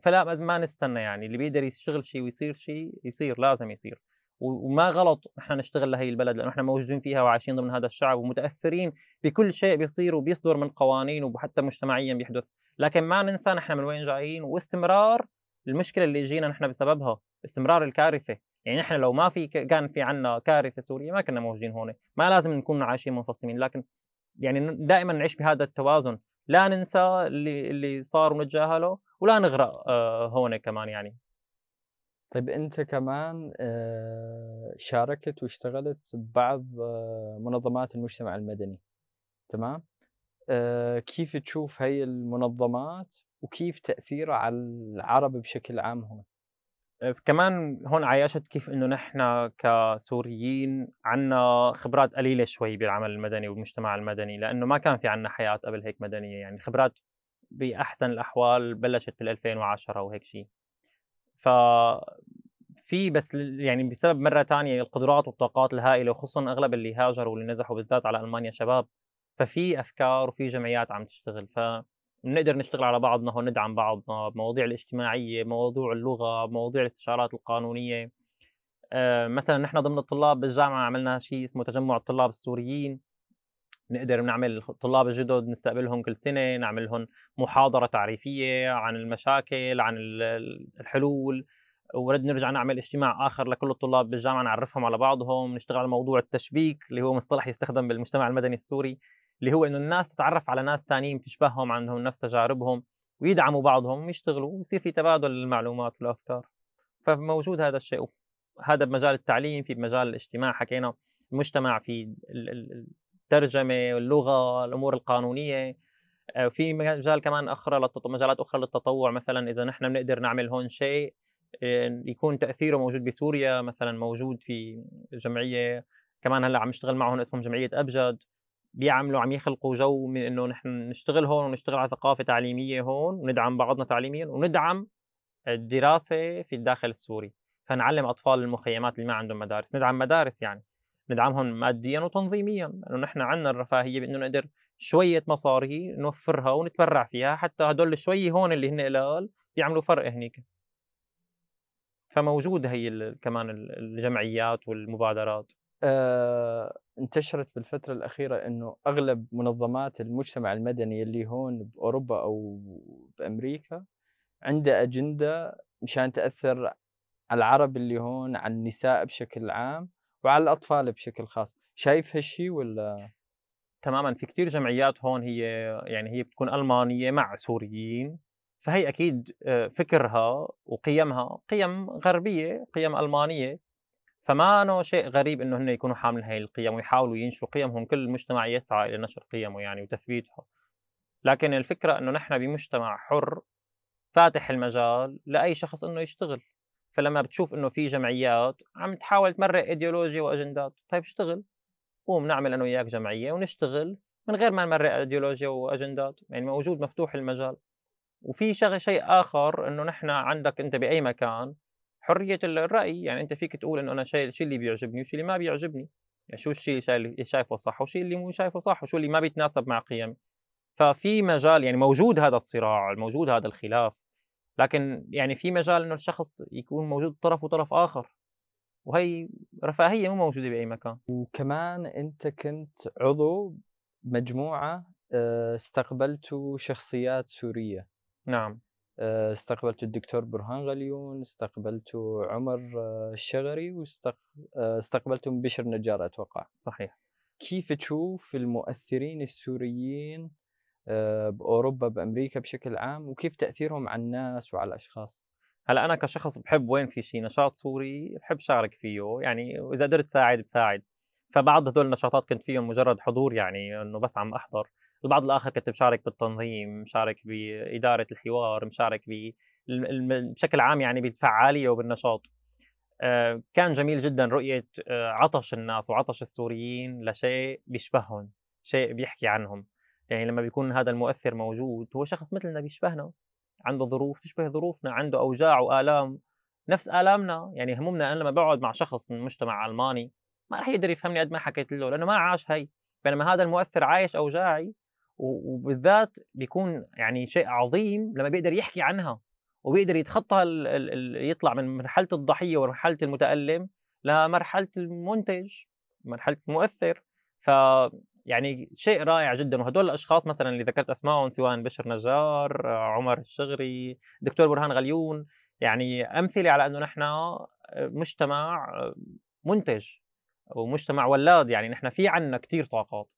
فلا ما نستنى يعني. اللي بيقدر يشتغل شيء ويصير شيء يصير لازم يصير. وما غلط نحن نشتغل لهي البلد لأنه نحن موجودين فيها وعايشين ضمن هذا الشعب ومتأثرين بكل شيء بيصير وبيصدر من قوانين وحتى مجتمعيا بيحدث. لكن ما ننسى نحن من وين جايين واستمرار المشكلة اللي جينا نحن بسببها استمرار الكارثة. يعني نحن لو ما في كان في عنا كارثة سورية ما كنا موجودين هون. ما لازم نكون عايشين منفصلين لكن يعني دائما نعيش بهذا التوازن. لا ننسى اللي اللي صار ونتجاهله. ولا نغرق آه، هون كمان يعني طيب أنت كمان آه، شاركت واشتغلت ببعض آه، منظمات المجتمع المدني تمام؟ كيف تشوف هاي المنظمات وكيف تأثيرها على العرب بشكل عام هون؟ كمان هون عايشت كيف إنه نحن كسوريين عنا خبرات قليلة شوي بالعمل المدني والمجتمع المدني لأنه ما كان في عنا حياة قبل هيك مدنية يعني خبرات بأحسن الأحوال بلشت بال 2010 وهيك شيء ف في بس يعني بسبب مرة ثانية القدرات والطاقات الهائلة وخصوصا أغلب اللي هاجروا واللي نزحوا بالذات على ألمانيا شباب ففي أفكار وفي جمعيات عم تشتغل. ف بنقدر نشتغل على بعضنا وندعم بعضنا بمواضيع الاجتماعية مواضيع اللغة مواضيع الاستشارات القانونية. أه مثلا نحن ضمن الطلاب بالجامعة عملنا شيء اسمه تجمع الطلاب السوريين. نقدر نعمل الطلاب الجدد نستقبلهم كل سنة نعمل لهم محاضرة تعريفية عن المشاكل عن الحلول. ورد نرجع نعمل اجتماع آخر لكل الطلاب بالجامعة نعرفهم على بعضهم نشتغل على موضوع التشبيك اللي هو مصطلح يستخدم بالمجتمع المدني السوري اللي هو إنه الناس تتعرف على ناس ثانيين بتشبههم عندهم نفس تجاربهم ويدعموا بعضهم ويشتغلوا ويصير في تبادل للمعلومات والأفكار. فموجود هذا الشيء هذا بمجال التعليم في بمجال الاجتماع حكينا المجتمع في الترجمه واللغة الأمور القانونية. آه، في مجال كمان أخرى مجالات أخرى للتطوع مثلا إذا نحن بنقدر نعمل هون شيء آه، يكون تأثيره موجود بسوريا مثلا موجود في جمعية كمان هلأ عم نشتغل معهم اسمهم جمعية أبجد. بيعملوا عم يخلقوا جو من إنه نحن نشتغل هون ونشتغل على ثقافة تعليمية هون وندعم بعضنا تعليميا وندعم الدراسة في الداخل السوري. فنعلم أطفال المخيمات اللي ما عندهم مدارس ندعم مدارس يعني. ندعمهم ماديا وتنظيميا لأنه نحن عندنا الرفاهية بإنه نقدر شوية مصاري نوفرها ونتبرع فيها حتى هدول شوي هون اللي هن قلال بيعملوا فرق هنيك. فموجودة هي كمان الجمعيات والمبادرات. آه، انتشرت بالفترة الأخيرة إنه أغلب منظمات المجتمع المدني اللي هون بأوروبا أو بأمريكا عندها أجندة مشان تأثر على العرب اللي هون على النساء بشكل عام. وعلى الأطفال بشكل خاص، شايف هالشي والّا؟ تمامًا، في كتير جمعيات هون هي يعني هي بتكون ألمانية مع سوريين، فهي أكيد آآ فكرها وقيمها قيم غربية، قيم ألمانية، فمانو شيء غريب إنه هن يكونوا حاملين هاي القيم ويحاولوا ينشروا قيمهم، كل المجتمع يسعى إلى نشر قيمه يعني وتثبيتها، لكن الفكرة إنه نحن بمجتمع حُر فاتح المجال لأي شخص إنه يشتغل، فلمّا بتشوف إنه في جمعيات عم تحاول تمرّق إيديولوجيا وأجندات، طيب اشتغل، قوم نعمل أنا وياك جمعية ونشتغل من غير ما نمرّق إيديولوجيا وأجندات، يعني موجود مفتوح المجال. وفي شغ شيء آخر إنه نحن عندك أنت بأي مكان حرية الرأي، يعني أنت فيك تقول إنه أنا شايل الشيء اللي بيعجبني والشيء اللي ما بيعجبني، يعني شو الشيء اللي شايفه صح والشيء اللي مو شايفه صح وشو اللي ما بيتناسب مع قيمي. ففي مجال يعني موجود هذا الصراع، موجود هذا الخلاف، لكن يعني في مجال إنه الشخص يكون موجود طرف وطرف آخر، وهي رفاهية مو موجودة بأي مكان. وكمان أنت كنت عضو مجموعة آآ استقبلتوا شخصيات سورية. نعم. آآ استقبلتوا الدكتور برهان غليون، استقبلتوا عمر آه، الشغري، واستق آآ استقبلتوا بشر نجار أتوقع. صحيح. كيف تشوف المؤثرين السوريين آآ بأوروبا، بأمريكا بشكل عام، وكيف تأثيرهم على الناس وعلى الأشخاص؟ هلأ أنا كشخص باحب وين في شي نشاط سوري باحب شارك فيه، يعني وإذا قدرت ساعد بساعد، فبعض هدول النشاطات كنت فيهم مجرد حضور يعني إنه بس عم أحضر، البعض الآخر كنت بشارك بالتنظيم، مشارك بإدارة الحوار، مشارك بشكل عام يعني بالفعالية وبالنشاط. آآ كان جميل جدًا رؤية آآ عطش الناس وعطش السوريين لشيء بيشبههم، شيء بيحكي عنهم، يعني لمّا بيكون هذا المؤثر موجود هو شخص مثلنا بيشبهنا، عنده ظروف تشبه ظروفنا، عنده أوجاع وآلام نفس آلامنا، يعني همومنا أنا لمّا باقعد مع شخص من مجتمع ألماني ما راح يقدر يفهمني قد ما حكيت له، لأنه ما عاش هي، بينما هذا المؤثر عايش أوجاعي وبالذات بيكون يعني شيء عظيم لمّا بيقدر يحكي عنها، وبيقدر يتخطى ال ال ال يطلع من مرحلة الضحية ومرحلة المتألم لمرحلة المنتج، مرحلة المؤثر، ف يعني شيء رائع جدًا، وهدول الأشخاص مثلًا اللي ذكرت أسمائهم سواء بشر نجار، عمر الشغري، دكتور برهان غليون، يعني أمثلة على إنه نحن مجتمع منتج ومجتمع ولّاد، يعني نحن في عندنا كتير طاقات.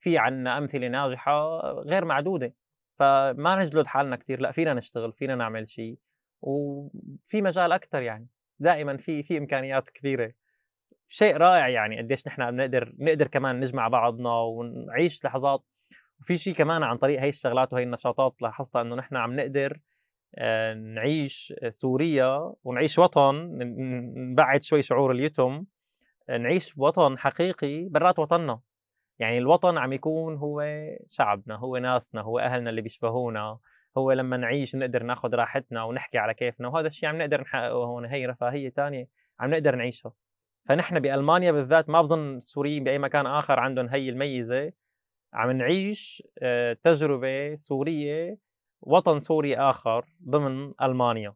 في عنا أمثلة ناجحة غير معدودة، فما نجلد حالنا كتير، لأ فينا نشتغل، فينا نعمل شي، وفي مجال أكتر يعني، دائمًا في في إمكانيات كبيرة، شيء رائع يعني قديش نحن بنقدر نقدر كمان نجمع بعضنا ونعيش لحظات. وفي شي كمان عن طريق هي الشغلات وهي النشاطات لاحظتها إنه نحن عم نقدر آه، نعيش سوريا ونعيش وطن نبعد شوي شعور اليتم نعيش وطن حقيقي برات وطننا. يعني الوطن عم يكون هو شعبنا هو ناسنا هو أهلنا اللي بيشبهونا هو لما نعيش نقدر ناخذ راحتنا ونحكي على كيفنا. وهذا الشيء عم نقدر نحققه هون. هي رفاهية تانية عم نقدر نعيشها. فنحن بألمانيا بالذات ما بظن السوريين بأي مكان آخر عندهم هي الميزة. عم نعيش آه، تجربة سورية وطن سوري آخر ضمن ألمانيا.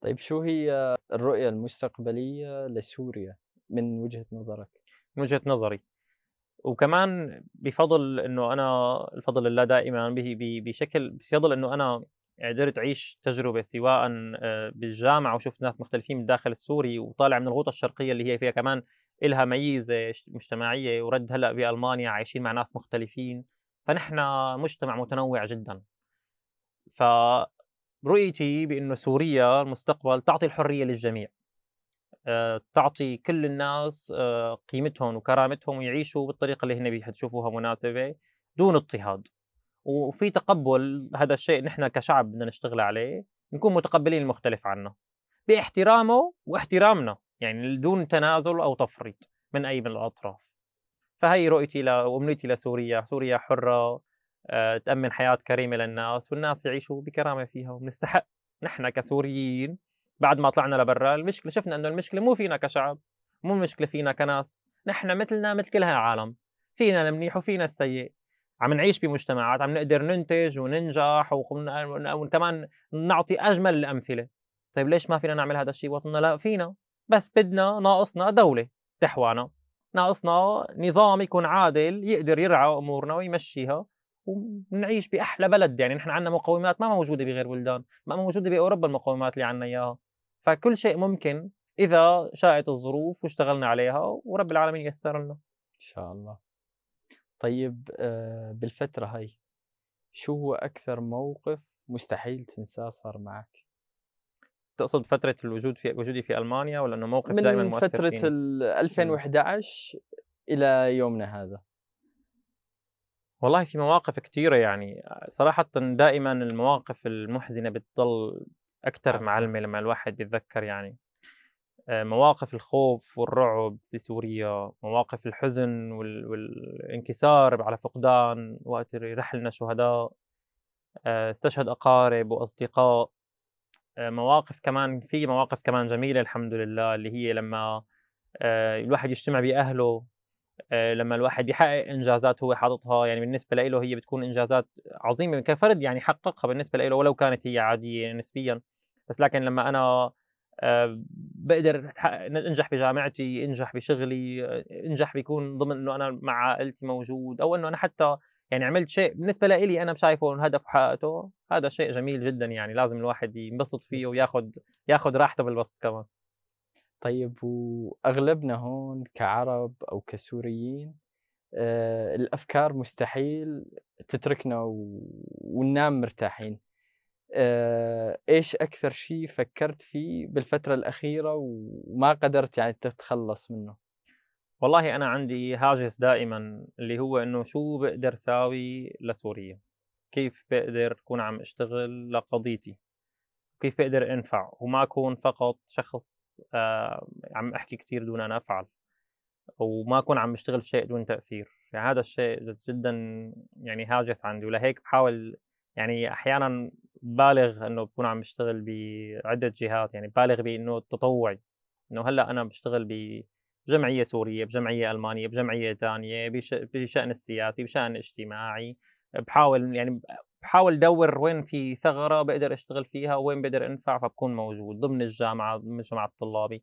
طيب شو هي الرؤية المستقبلية لسوريا من وجهة نظرك؟ من وجهة نظري. وكمان بفضل إنه أنا الفضل لله دائما به بشكل بفضل إنه أنا قدرت أعيش تجربة سواء آه، بالجامعة وشفت ناس مختلفين من الداخل السوري وطالع من الغوطه الشرقية اللي هي فيها كمان إلها ميزة مجتمعية ورد هلأ بألمانيا عايشين مع ناس مختلفين. فنحن مجتمع متنوع جدا. فرؤيتي بأنه سوريا المستقبل تعطي الحرية للجميع. آه، تعطي كل الناس آه، قيمتهم وكرامتهم ويعيشوا بالطريقة اللي هن بيشوفوها مناسبة دون اضطهاد. وفي تقبل هذا الشيء نحن كشعب بدنا نشتغل عليه نكون متقبلين المختلف عنا باحترامه واحترامنا يعني دون تنازل أو تفريط من أي من الأطراف. فهي رؤيتي وأمنيتي لسوريا. سوريا حرة آه، تأمن حياة كريمة للناس والناس يعيشوا بكرامة فيها. وبنستحق نحن كسوريين بعد ما طلعنا لبرا المشكلة شفنا إنه المشكلة مو فينا كشعب مو المشكلة فينا كناس. نحن مثلنا مثل كل هالعالم. فينا المنيح وفينا السيء. عم نعيش بمجتمعات عم نقدر ننتج وننجح وكمان نعطي أجمل الأمثلة. طيب ليش ما فينا نعمل هذا الشيء بوطننا؟ لا فينا. بس بدنا ناقصنا دولة تحوانا. ناقصنا نظام يكون عادل يقدر يرعى أمورنا ويمشيها ونعيش بأحلى بلد. يعني نحن عندنا مقومات ما موجودة بغير بلدان ما موجودة بأوروبا المقومات اللي عندنا إياها. فكل شيء ممكن إذا شاءت الظروف واشتغلنا عليها ورب العالمين ييسر لنا. إن شاء الله. طيب آآ بالفترة هاي شو هو أكثر موقف مستحيل تنساه صار معك؟ تقصد فترة الوجود في وجودي في ألمانيا والّا إنه موقف دائمًا من مؤثر فترة فيني؟ ال إمم. 2011 إلى يومنا هذا. والله في مواقف كتيرة يعني صراحةً دائمًا المواقف المحزنة بتضل عفوًا. معلمة لمّا الواحد بيتذكر يعني. آآ مواقف الخوف والرعب في سوريا، مواقف الحزن وال والانكسار على فقدان وقت رحلنا شهداء، آآ استشهد أقارب وأصدقاء، آآ مواقف كمان في مواقف كمان جميلة الحمد لله اللي هي لمّا الواحد يجتمع بأهله، لمّا الواحد يحقق إنجازات هو حاططها يعني بالنسبة لإله هي بتكون إنجازات عظيمة كفرد يعني حققها بالنسبة لإله ولو كانت هي عادية نسبيًا، بس لكن لمّا أنا آآ باقدر أتحقق أنجح بجامعتي، أنجح بشغلي، آه، أنجح بيكون ضمن إنه أنا مع عائلتي موجود، أو إنه أنا حتى يعني عملت شيء بالنسبة لإلي أنا شايفه هدف وحققته، هذا شيء جميل جدًا يعني لازم الواحد ينبسط فيه وياخد ياخد راحته بالبسط كمان. طيب وأغلبنا هون كعرب أو كسوريين آآ الأفكار مستحيل تتركنا و وننام مرتاحين. آآ إيش أكثر شي فكّرت فيه بالفترة الأخيرة وما قدرت يعني تتخلّص منه؟ والله أنا عندي هاجس دائمًا اللي هو إنه شو باقدر ساوي لسوريا، كيف باقدر أكون عم أشتغل لقضيتي، كيف باقدر أنفع؟ وما أكون فقط شخص آآ عم أحكي كتير دون أن أفعل، وما أكون عم باشتغل شيء دون تأثير، يعني هذا الشيء جدًا يعني هاجس عندي. ولهيك باحاول يعني أحيانًا بالغ إنه باكون عم باشتغل بعدة جهات، يعني بالغ بإنه التطوعي، إنه هلأ أنا باشتغل بجمعية سورية، بجمعية ألمانية، بجمعية تانية، بش بالشأن السياسي، بشأن اجتماعي، باحاول يعني ب باحاول أدوّر وين في ثغرة باقدر أشتغل فيها وين باقدر أنفع فباكون موجود، ضمن الجامعة، ضمن المجتمع الطلابي،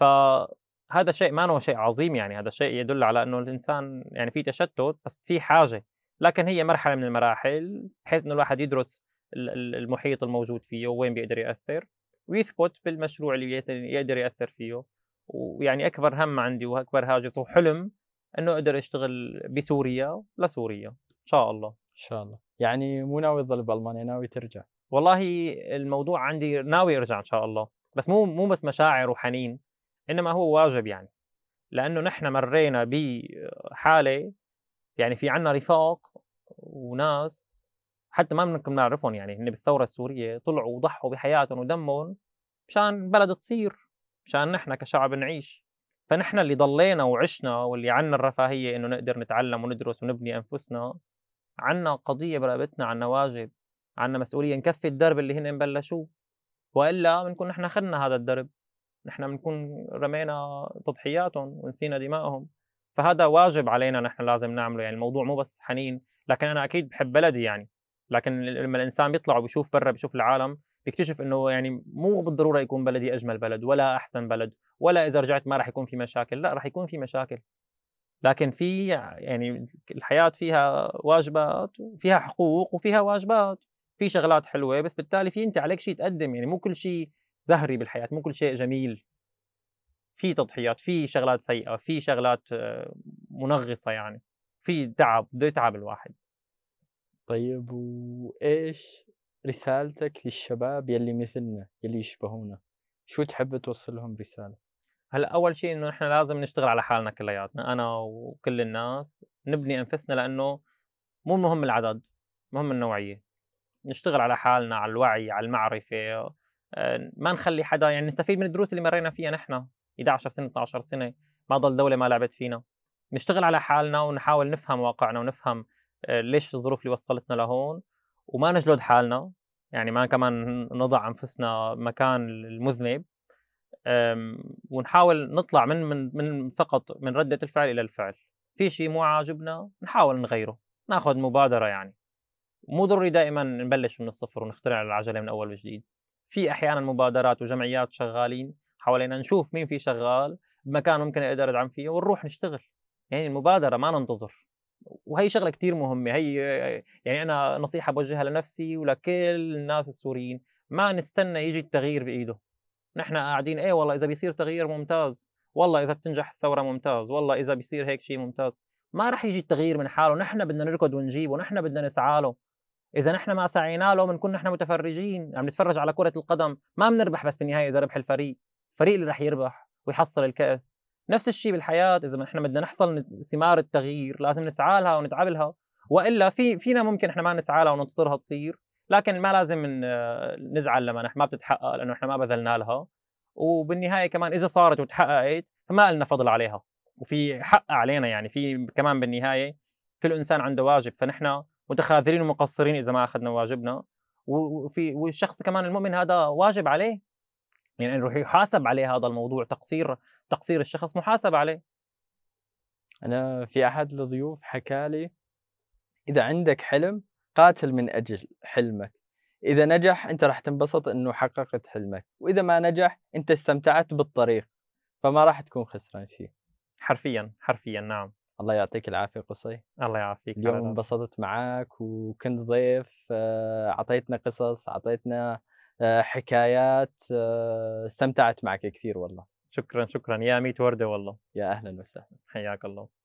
فهذا شيء ما هو شيء عظيم يعني، هذا شيء يدل على إنه الإنسان يعني في تشتُّت بس في حاجة، لكن هي مرحلة من المراحل بحيث إنه الواحد يدرس ال ال المحيط الموجود فيه ووين بيقدر يأثّر، ويثبت بالمشروع اللي يقدر يأثّر فيه، ويعني أكبر هَم عندي وأكبر هاجس وحلم إنه أقدر أشتغل بسوريا لسوريا، إن شاء الله. إن شاء الله. يعني مو ناوي تظل بألمانيا، ناوي ترجع. والله الموضوع عندي ناوي أرجع إن شاء الله، بس مو مو بس مشاعر وحنين، إنما هو واجب يعني، لإنه نحن مرّينا بحالة يعني في عندنا رفاق وناس حتى ما بنكون بنعرفهم يعني هن بالثورة السورية طلعوا وضحوا بحياتهم ودمهم مشان بلد تصير، مشان نحن كشعب نعيش، فنحن اللي ضلينا وعشنا واللي عنا الرفاهية إنه نقدر نتعلم وندرس ونبني أنفسنا، عنا قضية برقبتنا، عنا واجب، عنا مسؤولية نكفي الدرب اللي هن بلشوه، وإلا بنكون نحن خدنا هذا الدرب، نحن بنكون رمينا تضحياتهم ونسينا دمائهم، فهذا واجب علينا نحن لازم نعمله، يعني الموضوع مو بس حنين، لكن أنا أكيد باحب بلدي يعني، لكن لمّا الإنسان بيطلع وبيشوف برّا بيشوف العالم، بيكتشف إنه يعني مو بالضرورة يكون بلدي أجمل بلد ولا أحسن بلد، ولا إذا رجعت ما راح يكون في مشاكل، لأ راح يكون في مشاكل، لكن في يعني الحياة فيها واجبات وفيها حقوق وفيها واجبات، في شغلات حلوة بس بالتالي في أنت عليك شي تقدّم، يعني مو كل شي زهري بالحياة، مو كل شيء جميل. في تضحيات، في شغلات سيئة، في شغلات آه، منغصة يعني، في تعب، بده يتعب الواحد. طيب وإيش رسالتك للشباب يلّي مثلنا، يلّي يشبهونا؟ شو تحب توصّل لهم رسالة؟ هلأ أول شي إنه نحن لازم نشتغل على حالنا كلّياتنا، أنا وكل الناس، نبني أنفسنا لإنه مو مهم العدد، مهم النوعية، نشتغل على حالنا، على الوعي، على المعرفة، آآ ما نخلّي حدا يعني نستفيد من الدروس اللي مرّينا فيها نحن، 11 سنة، 12 سنة، ما ضل دولة ما لعبت فينا، نشتغل على حالنا ونحاول نفهم واقعنا ونفهم آآ ليش الظروف اللي وصّلتنا لهون، وما نجلد حالنا، يعني ما كمان نضع أنفسنا مكان المذنب، ونحاول نطلع من من من فقط من ردة الفعل إلى الفعل، في شي مو عاجبنا نحاول نغيّره، ناخُد مبادرة يعني، مو ضروري دائمًا نبلّش من الصفر ونخترع العجلة من أول وجديد، في أحيانًا مبادرات وجمعيات شغّالين. حوالينا نشوف مين في شغّال بمكان ممكن أقدر أدعم فيه ونروح نشتغل، يعني المبادرة ما ننتظر. وهي شغلة كتير مهمة، هي يعني أنا نصيحة باوجّهها لنفسي ولكل الناس السوريين، ما نستنى ييجي التغيير بإيده، نحن قاعدين إيه والله إذا بيصير تغيير ممتاز، والله إذا بتنجح الثورة ممتاز، والله إذا بيصير هيك شيء ممتاز، ما رح ييجي التغيير من حاله، نحن بدنا نركض ونجيبه، نحن بدنا نسعى له، إذا نحن ما سعينا له بنكون نحن متفرجين، عم نتفرج على كرة القدم، ما بنربح بس بالنهاية إذا ربح الفريق، الفريق اللي رح يربح ويحصل الكأس، نفس الشيء بالحياة إذا نحن بدنا نحصل ثمار التغيير لازم نسعى لها ونتعب لها، وإلا في فينا ممكن إحنا ما نسعى لها وننتظرها تصير، لكن ما لازم نزعل لما نحن ما بتتحقق لأنه إحنا ما بذلنا لها، وبالنهاية كمان إذا صارت وتحققت فما لنا فضل عليها، وفي حق علينا يعني في كمان بالنهاية كل إنسان عنده واجب فنحن متخاذلين ومقصرين إذا ما أخذنا واجبنا. وفي والشخص كمان المؤمن هذا واجب عليه يعني يروح يحاسب عليه هذا الموضوع تقصير تقصير الشخص محاسب عليه. أنا في أحد الضيوف حكى لي إذا عندك حلم قاتل من أجل حلمك. إذا نجح أنت راح تنبسط إنه حققت حلمك. وإذا ما نجح أنت استمتعت بالطريق فما راح تكون خسران شيء. حرفيا حرفيا نعم. الله يعطيك العافية قصي. الله يعافيك اليوم انبسطت معك وكنت ضيف آه، أعطيتنا قصص أعطيتنا حكايات آه، استمتعت معك كثير والله. شكرا شكرا. يا ميت وردة والله. يا أهلا وسهلا. حياك الله.